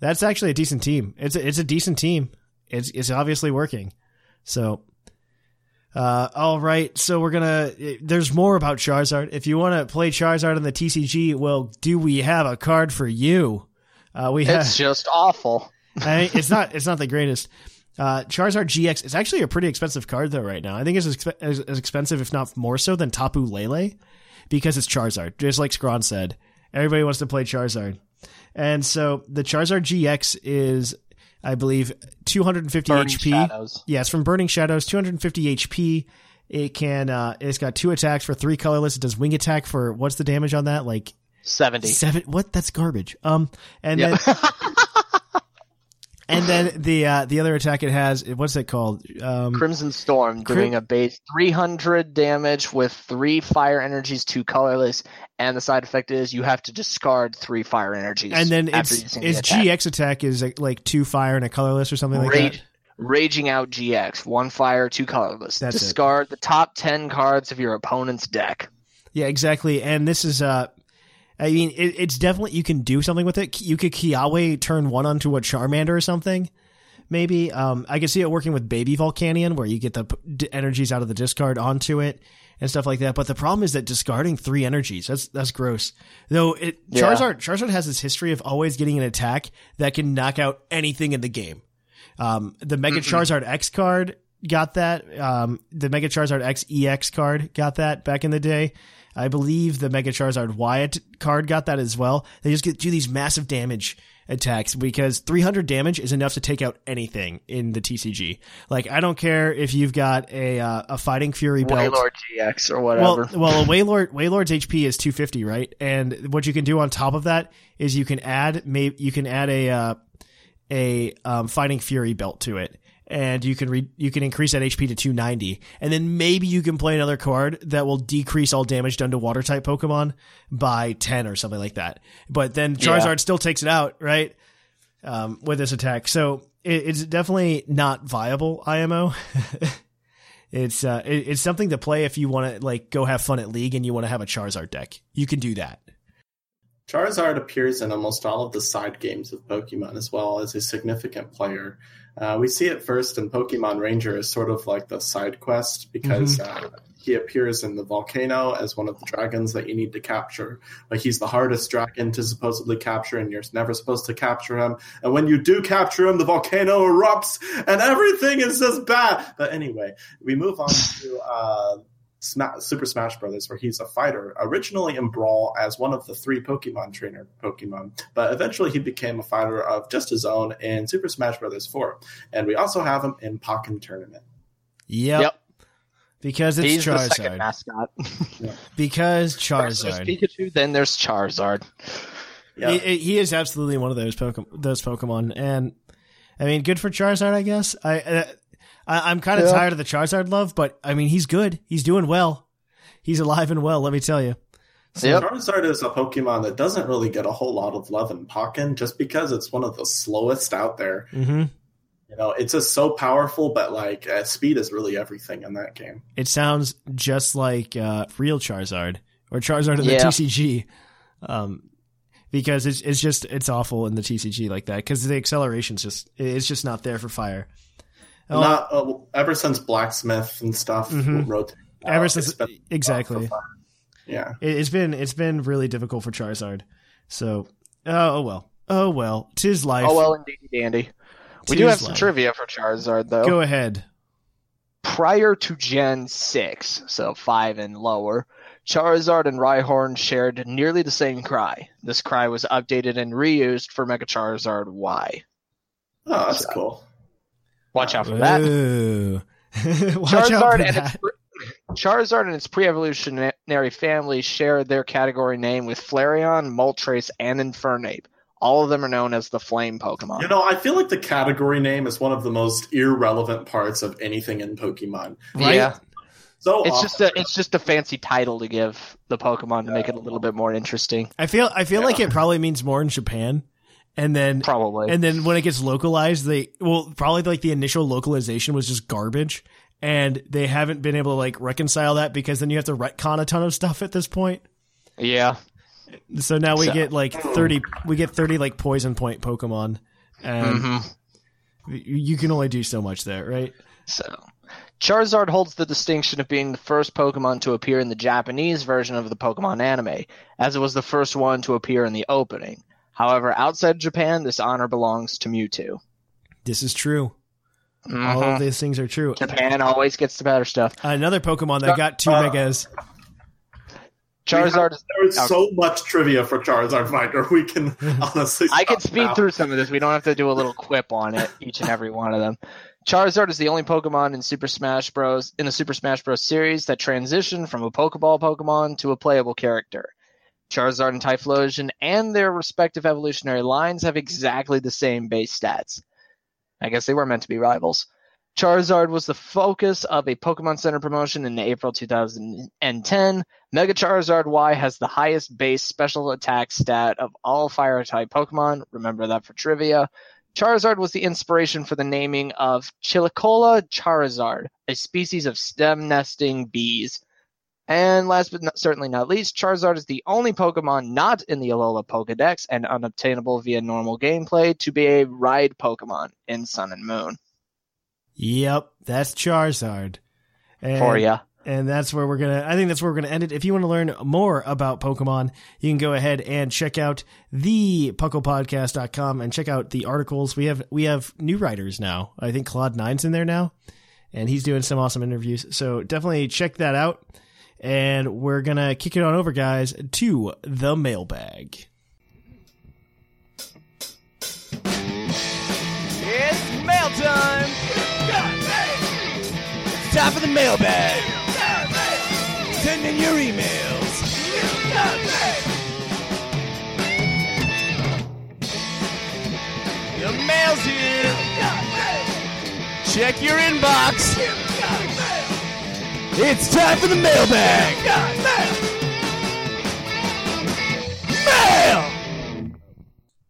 That's actually a decent team. It's a, it's a decent team. It's it's obviously working. So. Uh, all right, so we're gonna. There's more about Charizard. If you want to play Charizard in the TCG, well, do we have a card for you? Uh, we have. It's just awful. [laughs] I, it's not. It's not the greatest. Uh, Charizard GX is actually a pretty expensive card though right now. I think it's as, as, as expensive, if not more so, than Tapu Lele because it's Charizard. Just like Scrawn said, everybody wants to play Charizard, and so the Charizard GX is, I believe, 250 Burning HP. Shadows. Yeah, it's from Burning Shadows, 250 HP. It can. Uh, it's got two attacks for three colorless. It does wing attack for what's the damage on that? Like 70. Seven. What? That's garbage. Um, and Yeah. then [laughs] and then the uh, the other attack it has. What's it called? Um, Crimson Storm Crim- doing a base 300 damage with three fire energies, two colorless, and the side effect is you have to discard three fire energies. and then after its the attack. GX attack is like, like two fire and a colorless or something like Rage, that. Raging out GX, one fire, two colorless. That's it. discard the top 10 cards of your opponent's deck. Yeah, exactly. And this is uh, I mean, it, it's definitely you can do something with it. You could Kiawe turn one onto a Charmander or something. Maybe um, I could see it working with Baby Volcanion, where you get the p- energies out of the discard onto it and stuff like that. But the problem is that discarding three energies that's that's gross. Though it Yeah. Charizard Charizard has this history of always getting an attack that can knock out anything in the game. Um, the Mega Charizard X card got that. Um, the Mega Charizard X EX card got that back in the day. I believe the Mega Charizard Wyatt card got that as well. They just get do these massive damage attacks because 300 damage is enough to take out anything in the TCG. Like I don't care if you've got a uh, a Fighting Fury belt. Wailord GX or whatever. Well, well, a Wailord Wailord's HP is 250, right? And what you can do on top of that is you can add maybe you can add a uh, a um, Fighting Fury belt to it, and you can re- you can increase that HP to 290, and then maybe you can play another card that will decrease all damage done to Water type Pokemon by 10 or something like that. But then Charizard Yeah. still takes it out, right? Um, with this attack, so it, it's definitely not viable IMO. [laughs] It's uh, it, it's something to play if you want to like go have fun at League and you want to have a Charizard deck. You can do that. Charizard appears in almost all of the side games of Pokemon as well as a significant player. Uh, we see it first in Pokemon Ranger as sort of like the side quest because uh, he appears in the volcano as one of the dragons that you need to capture. But he's the hardest dragon to supposedly capture, and you're never supposed to capture him. And when you do capture him, the volcano erupts and everything is just bad. But anyway, we move on to uh, Sma- Super Smash Brothers, where he's a fighter, originally in Brawl as one of the three Pokemon trainer Pokemon, but eventually he became a fighter of just his own in Super Smash Brothers 4. And we also have him in Pokken Tournament. Yep. Yep. Because it's He's the second Charizard. mascot. Because First there's Charizard. Pikachu, then there's Charizard. Yeah. He, he is absolutely one of those Pokemon. Those Pokemon, and I mean, good for Charizard, I guess. I, uh, I I'm kind of Yeah. tired of the Charizard love, but I mean, he's good. He's doing well. He's alive and well. Let me tell you. Yep. Charizard is a Pokemon that doesn't really get a whole lot of love in Pokken just because it's one of the slowest out there. hmm You know, it's just so powerful, but like uh, speed is really everything in that game. It sounds just like uh, real Charizard or Charizard in the TCG, um, because it's it's just it's awful in the TCG like that because the acceleration's just it's just not there for fire. Oh, Not uh, ever since Blacksmith and stuff Mhm. rotated. Ever since- it's been exactly. Yeah. it, it's been it's been really difficult for Charizard. So oh, oh well, oh well, tis life. Oh well, indeed, dandy. We do have some trivia for Charizard, though. Go ahead. Prior to Gen 6, so 5 and lower, Charizard and Rhyhorn shared nearly the same cry. This cry was updated and reused for Mega Charizard Y. Oh, that's cool. Watch out for that. Ooh. [laughs] Watch out Charizard for and, its, that. pre- Charizard and its pre-evolutionary family share their category name with Flareon, Moltres, and Infernape. All of them are known as the Flame Pokemon. You know, I feel like the category name is one of the most irrelevant parts of anything in Pokemon. Right? Yeah. So It's often. just a it's just a fancy title to give the Pokemon to make it a little bit more interesting. I feel I feel like it probably means more in Japan, and then Probably. and then when it gets localized, they well probably like the initial localization was just garbage, and they haven't been able to like reconcile that because then you have to retcon a ton of stuff at this point. yeah. So now we So- get like thirty, we get thirty like poison point Pokemon, and hmm you, you can only do so much there, right? So, Charizard holds the distinction of being the first Pokemon to appear in the Japanese version of the Pokemon anime, as it was the first one to appear in the opening. However, outside Japan, this honor belongs to Mewtwo. This is true. All Mhm. of these things are true. Japan always gets the better stuff. Another Pokemon that got two Uh, megas. Charizard is There is so much trivia for Charizard Finder. We can [laughs] honestly. I can speed now. through some of this. We don't have to do a little quip on it, each and every one of them. Charizard is the only Pokemon in Super Smash Bros. in the Super Smash Bros. series that transitioned from a Pokeball Pokemon to a playable character. Charizard and Typhlosion and their respective evolutionary lines have exactly the same base stats. I guess they were meant to be rivals. Charizard was the focus of a Pokemon Center promotion in April 2010. Mega Charizard Y has the highest base special attack stat of all fire type Pokemon. Remember that for trivia. Charizard was the inspiration for the naming of Chilicola Charizard, a species of stem nesting bees. And last but not, certainly not least, Charizard is the only Pokemon not in the Alola Pokedex and unobtainable via normal gameplay to be a ride Pokemon in Sun and Moon. Yep, that's Charizard. And, For ya. And that's where we're gonna. I think that's where we're gonna end it. If you want to learn more about Pokemon, you can go ahead and check out the pucklepodcast.com and check out the articles. We have we have new writers now. I think Claude Nine's in there now, and he's doing some awesome interviews. So definitely check that out. And we're gonna kick it on over, guys, to the mailbag. It's mail time! It's time for the mailbag! Send in your emails! The mail's here! Check your inbox! It's time for the mailbag! Mail!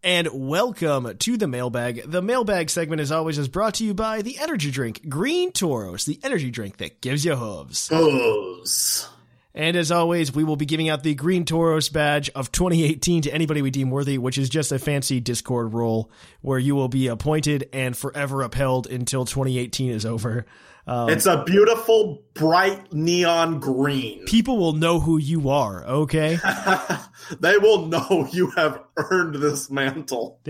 And welcome to the mailbag. The mailbag segment, as always, is brought to you by the energy drink Green Tauros, the energy drink that gives you hooves. Hose. And as always, we will be giving out the Green Tauros badge of 2018 to anybody we deem worthy, which is just a fancy Discord role where you will be appointed and forever upheld until 2018 is over. Um, It's a beautiful, bright neon green. people will know who you are, okay? [laughs] they will know you have earned this mantle. [laughs]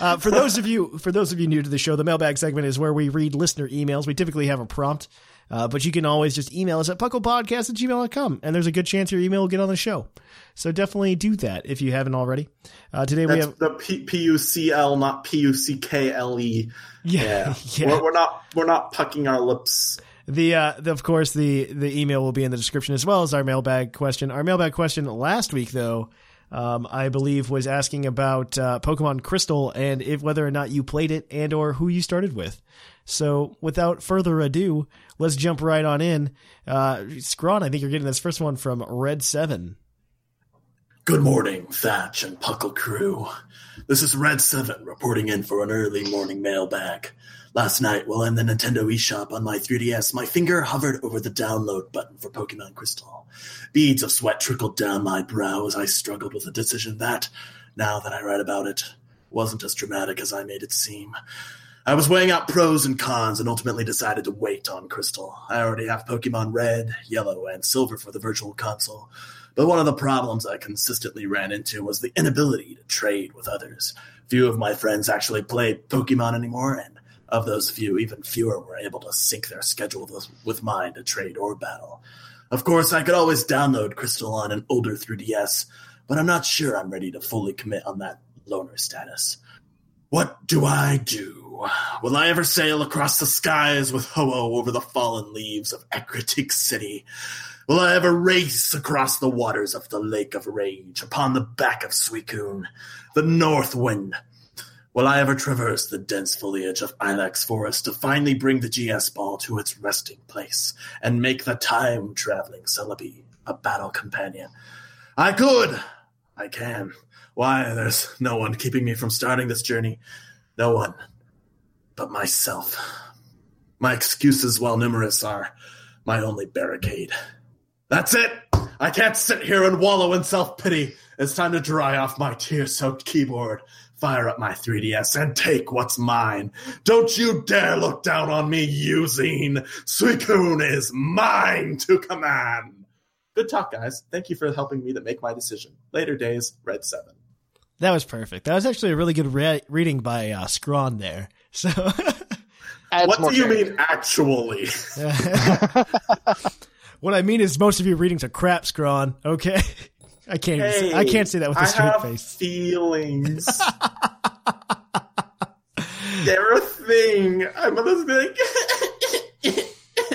Uh, for those of you, for those of you new to the show, the mailbag segment is where we read listener emails. We typically have a prompt, uh, but you can always just email us at pucklepodcast at gmail.com, and there's a good chance your email will get on the show. So definitely do that if you haven't already. Uh, today we have, the P- P-U-C-L, not P-U-C-K-L-E. yeah, [laughs] yeah. We're, we're not we're not pucking our lips. The, uh, the of course the the email will be in the description as well as our mailbag question. Our mailbag question last week though, um, I believe was asking about uh, Pokemon Crystal and if whether or not you played it and or who you started with. So without further ado, let's jump right on in. Uh, Scrawn, I think you're getting this first one from Red Seven. Good morning, Thatch and Puckle crew. This is Red Seven reporting in for an early morning mailbag. Last night, while in the Nintendo eShop on my 3DS, my finger hovered over the download button for Pokemon Crystal. Beads of sweat trickled down my brow as I struggled with a decision that, now that I read about it, wasn't as dramatic as I made it seem. I was weighing out pros and cons and ultimately decided to wait on Crystal. I already have Pokemon Red, Yellow, and Silver for the Virtual Console. But one of the problems I consistently ran into was the inability to trade with others. Few of my friends actually play Pokemon anymore, and of those few, even fewer were able to sync their schedule with mine to trade or battle. Of course, I could always download Crystal on an older 3DS, but I'm not sure I'm ready to fully commit on that loner status. What do I do? Will I ever sail across the skies with Ho-Oh over the fallen leaves of Ecruteak City? Will I ever race across the waters of the Lake of Rage upon the back of Suicune, the North Wind? Will I ever traverse the dense foliage of Ilex Forest to finally bring the GS ball to its resting place and make the time traveling Celebi a battle companion? I could! I can. Why, there's no one keeping me from starting this journey. No one but myself. My excuses, while numerous, are my only barricade. That's it! I can't sit here and wallow in self pity. It's time to dry off my tear soaked keyboard, fire up my 3DS, and take what's mine. Don't you dare look down on me, Eusine! Suicune is mine to command! Good talk, guys. Thank you for helping me to make my decision. Later days, Red 7. That was perfect. That was actually a really good re- reading by uh, Scrawn there. So, [laughs] what do you character. mean, actually? [laughs] [laughs] what I mean is most of your readings are crap, Scrawn. Okay, I can't. even say, I can't say that with a straight have face. feelings. [laughs] They're a thing. I'm gonna be like,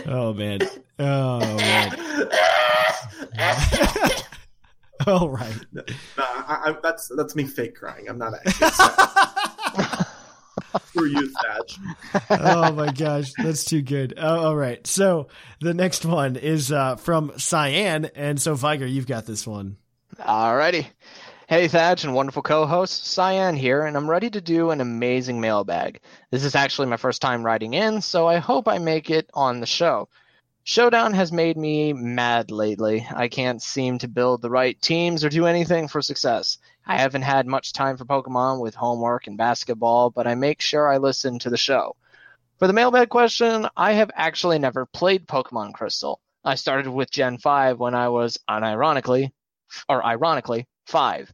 [laughs] Oh man. Oh man. [laughs] All right. Nah, I, I, that's that's me fake crying. I'm not actually. Screw you, Thatch. oh my gosh, that's too good. Oh, all right. So the next one is uh, from Cyan, and so Viger, you've got this one. Alrighty. Hey Thatch and wonderful co-host Cyan here, and I'm ready to do an amazing mailbag. This is actually my first time writing in, so I hope I make it on the show. Showdown has made me mad lately. I can't seem to build the right teams or do anything for success. I haven't had much time for Pokemon with homework and basketball, but I make sure I listen to the show. For the mailbag question, I have actually never played Pokemon Crystal. I started with Gen 5 when I was, unironically, or ironically, 5.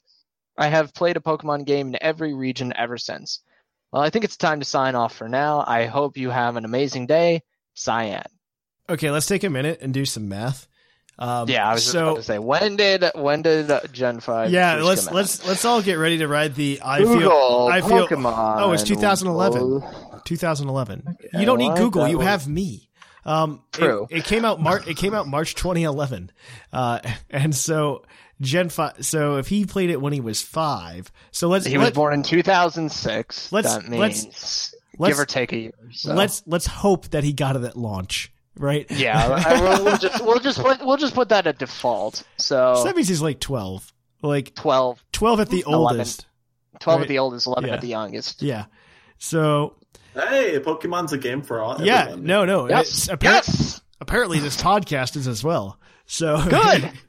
I have played a Pokemon game in every region ever since. Well, I think it's time to sign off for now. I hope you have an amazing day. Cyan. Okay, let's take a minute and do some math. Um, Yeah, I was just so about to say when did when did uh, Gen 5 yeah, let's let's let's all get ready to ride the I Google feel I feel Pokemon. Oh, it's 2011. 2011. you don't need Google. You was- have me. Um, it- True. It, came out March. It came out March 2011. Uh, [laughs] and so Gen five. So if he played it when he was five, so let's He was born in 2006. Let's- that let's- means let's- give or take a year. So. let's let's hope that he got it at launch, right? yeah, I, we'll, we'll just [laughs] we'll just put we'll just put that at default. So So that means he's like 12, like 12, 12 at the 11. oldest. 12 Right. at the oldest, 11 Yeah. at the youngest. Yeah. So Hey, Pokemon's a game for all. yeah, everyone. no, no. Yes, It's appar- yes, Apparently, this podcast is as well. So good. [laughs]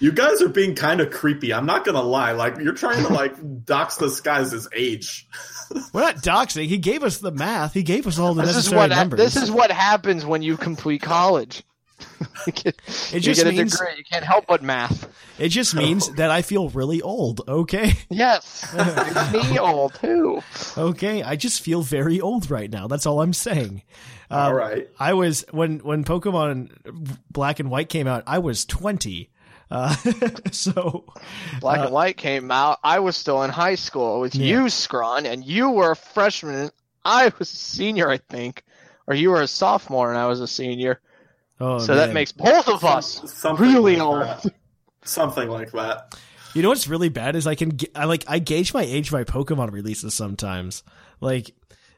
You guys are being kind of creepy. I'm not gonna lie. Like you're trying to like [laughs] dox this guy's his age. [laughs] We're not doxing. He gave us the math. He gave us all the This is what numbers. this is what happens when you complete college. [laughs] you It you just get a means- degree. You can't help but math. It just means that I feel really old. Okay. [laughs] Yes, me [laughs] old too. Okay. I just feel very old right now. That's all I'm saying. Um, all right. I was when when Pokemon Black and White came out. I was 20. Uh, so Black Uh, and White came out. I was still in high school with Yeah. you, Scrawn, and you were a freshman. I was a senior, I think, or you were a sophomore and I was a senior. Oh, so that makes both of us Something really like old. that. Something like that. You know what's really bad is I can I like I gauge my age by Pokemon releases sometimes. Like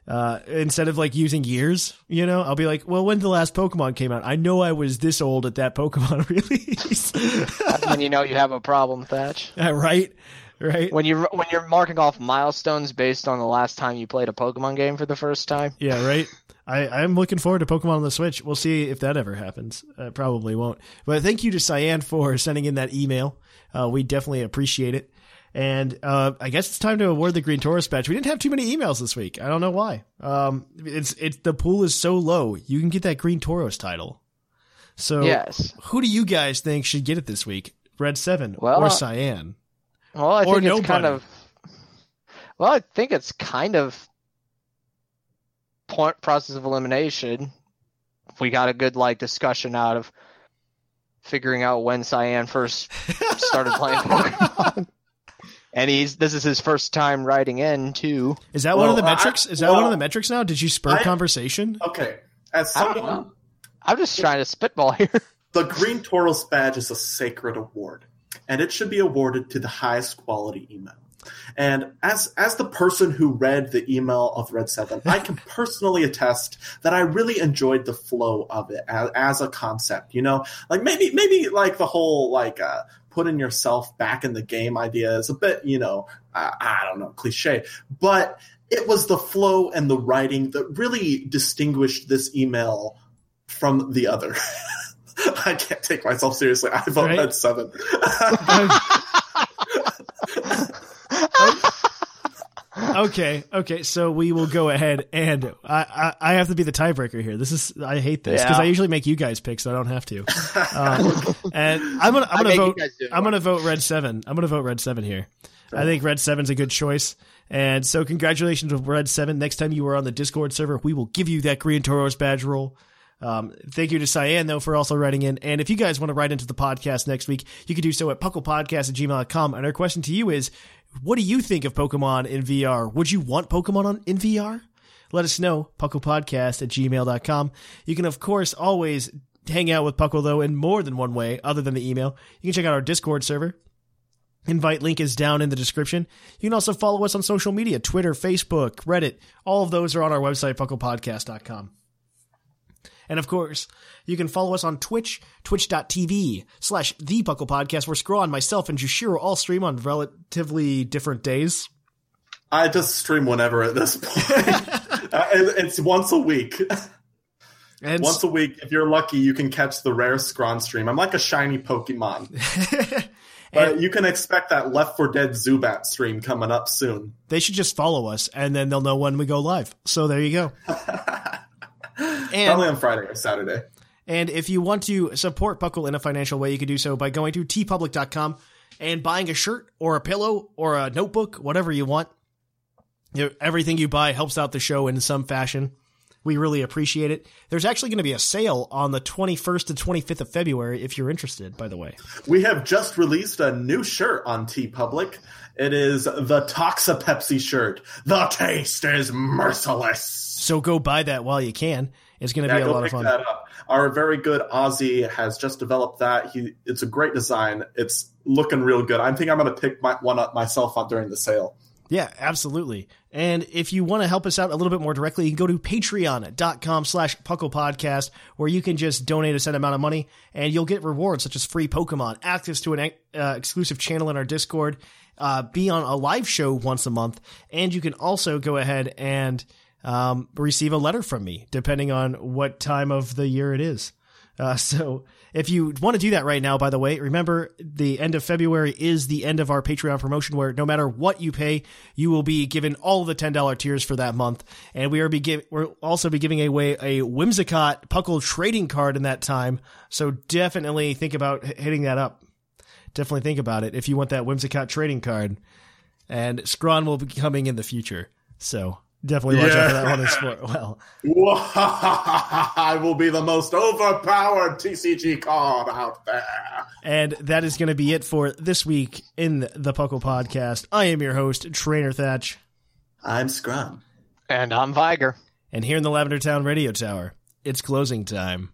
uh instead of like using years, you know, I'll be like, "Well, when the last Pokemon came out, I know I was this old at that Pokemon [laughs] release." That's when you know you have a problem, Thatch. Yeah, [laughs] right? Right? When you when you're marking off milestones based on the last time you played a Pokemon game for the first time. Yeah, right. [laughs] I, I'm looking forward to Pokemon on the Switch. We'll see if that ever happens. Uh, probably won't. But thank you to Cyan for [laughs] sending in that email. Uh, we definitely appreciate it. And uh, I guess it's time to award the Green Tauros badge. We didn't have too many emails this week. I don't know why. Um, it's it's the pool is so low. You can get that Green Tauros title. So Yes. who do you guys think should get it this week? Red Seven Well, or uh, Cyan? Well, I Or think it's kind of. Well, I think it's kind of process of elimination. We got a good like discussion out of figuring out when Cyan first started playing Pokemon. [laughs] And he's this is his first time writing in too. Is that one of the well, I- metrics? Is that one of the metrics now? Did you spur I- conversation? Okay. As someone, I'm just trying to spitball here. [laughs] the Green Tauros badge is a sacred award, and it should be awarded to the highest quality email. And as as the person who read the email of Red Seven, I can [laughs] personally attest that I really enjoyed the flow of it as, as a concept. You know, like maybe maybe like the whole like uh, putting yourself back in the game idea is a bit you know uh, I don't know cliche, but it was the flow and the writing that really distinguished this email from the other. [laughs] I can't take myself seriously. I vote Right. Red Seven. [laughs] [laughs] okay, okay. So we will go ahead, and I, I, I have to be the tiebreaker here. This is I hate this because Yeah. I usually make you guys pick, so I don't have to. Um, [laughs] and I'm gonna I'm gonna vote. guys do it. I'm gonna vote red seven. I'm gonna vote red seven here. I think red seven's a good choice. And so congratulations with red seven. Next time you are on the Discord server, we will give you that Green Tauros badge roll. Um, thank you to Cyan, though, for also writing in. And if you guys want to write into the podcast next week, you can do so at pucklepodcast at gmail.com. And our question to you is, what do you think of Pokemon in VR? Would you want Pokemon on, in VR? Let us know, pucklepodcast at gmail.com. You can, of course, always hang out with Puckle, though, in more than one way other than the email. You can check out our Discord server. Invite link is down in the description. You can also follow us on social media Twitter, Facebook, Reddit. All of those are on our website, pucklepodcast.com. And of course, you can follow us on Twitch, twitch.tv slash the Puckle Podcast, where Scrawn, myself, and Jushiro all stream on relatively different days. I just stream whenever at this point. [laughs] uh, it's once a week. And Once a week, if you're lucky, you can catch the rare Scrawn stream. I'm like a shiny Pokemon. [laughs] but you can expect that Left 4 Dead Zubat stream coming up soon. they should just follow us, and then they'll know when we go live. So there you go. [laughs] and Probably on Friday or Saturday. And if you want to support Puckle in a financial way, you can do so by going to teepublic.com and buying a shirt or a pillow or a notebook, whatever you want. You know, everything you buy helps out the show in some fashion. We really appreciate it. There's actually going to be a sale on the 21st to 25th of February if you're interested, by the way. We have just released a new shirt on TeePublic. It is the Toxa Pepsi shirt. The taste is merciless. So go buy that while you can. It's going to Yeah, be a lot of fun. that up. Our very good Aussie has just developed that. He, it's a great design. It's looking real good. I think I'm going to pick my, one up myself on during the sale. Yeah, absolutely. And if you want to help us out a little bit more directly, you can go to patreon.com slash puckle podcast where you can just donate a set amount of money and you'll get rewards such as free Pokemon, access to an uh, exclusive channel in our Discord, uh, be on a live show once a month, and you can also go ahead and um, receive a letter from me, depending on what time of the year it is. Uh, [laughs] so if you want to do that right now, by the way, remember the end of February is the end of our Patreon promotion where no matter what you pay, you will be given all the $10 tiers for that month. And we are be give, we'll also be giving away a Whimsicott Puckle trading card in that time. So definitely think about hitting that up. Definitely think about it if you want that Whimsicott trading card. And Scrawn will be coming in the future. So definitely watch out for that one as [laughs] well. I will be the most overpowered TCG card out there. And that is going to be it for this week in the Puckle Podcast. I am your host, Trainer Thatch. I'm Scrawn. And I'm Viger. And here in the Lavender Town Radio Tower, it's closing time.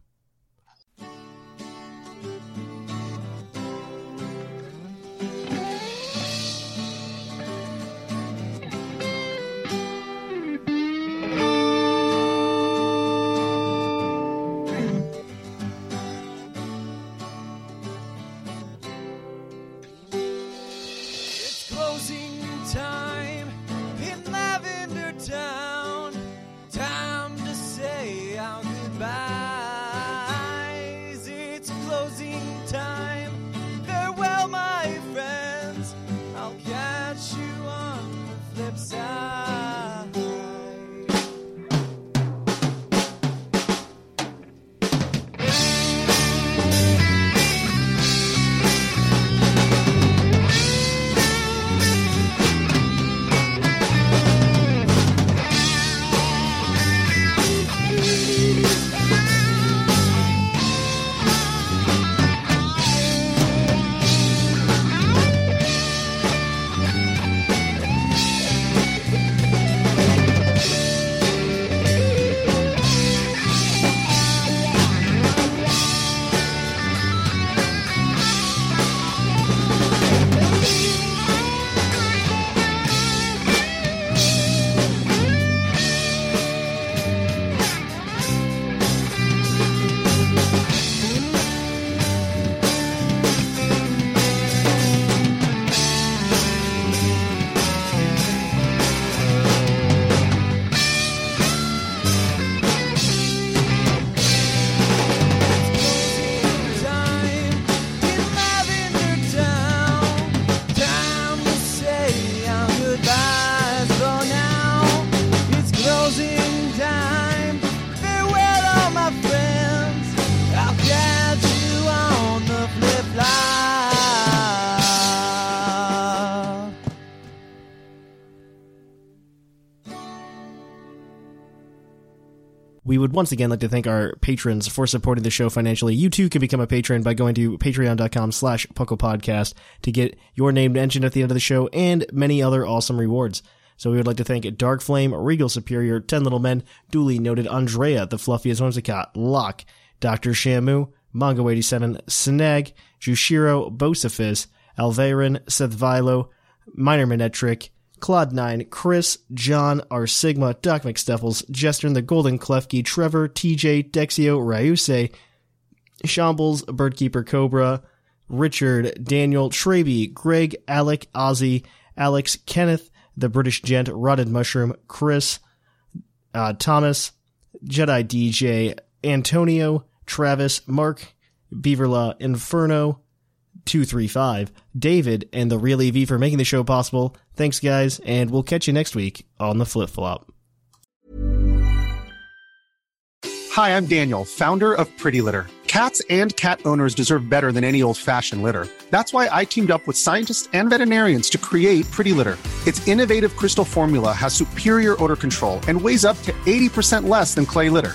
We would once again like to thank our patrons for supporting the show financially. You too can become a patron by going to patreon.com slash Podcast to get your name mentioned at the end of the show and many other awesome rewards. So we would like to thank Dark Flame, Regal Superior, Ten Little Men, duly noted Andrea, the fluffiest Whimsicott, Locke, Dr. Shamu, Mongo87, Snag, Jushiro, Bosaphis, Alvarin, Seth Vilo, Minor Manectric, Claude9, Chris, John, R. Sigma, Doc McStuffles, Jester, the Golden Klefki, Trevor, TJ, Dexio, Ryuse, Shambles, Birdkeeper Cobra, Richard, Daniel, Traby, Greg, Alec, Ozzy, Alex, Kenneth, the British Gent, Rotted Mushroom, Chris, uh, Thomas, Jedi DJ, Antonio, Travis, Mark, Beaverlaw, Inferno, 235, David, and the Real EV for making the show possible. Thanks, guys, and we'll catch you next week on the flip flop. Hi, I'm Daniel, founder of Pretty Litter. Cats and cat owners deserve better than any old fashioned litter. That's why I teamed up with scientists and veterinarians to create Pretty Litter. Its innovative crystal formula has superior odor control and weighs up to 80% less than clay litter.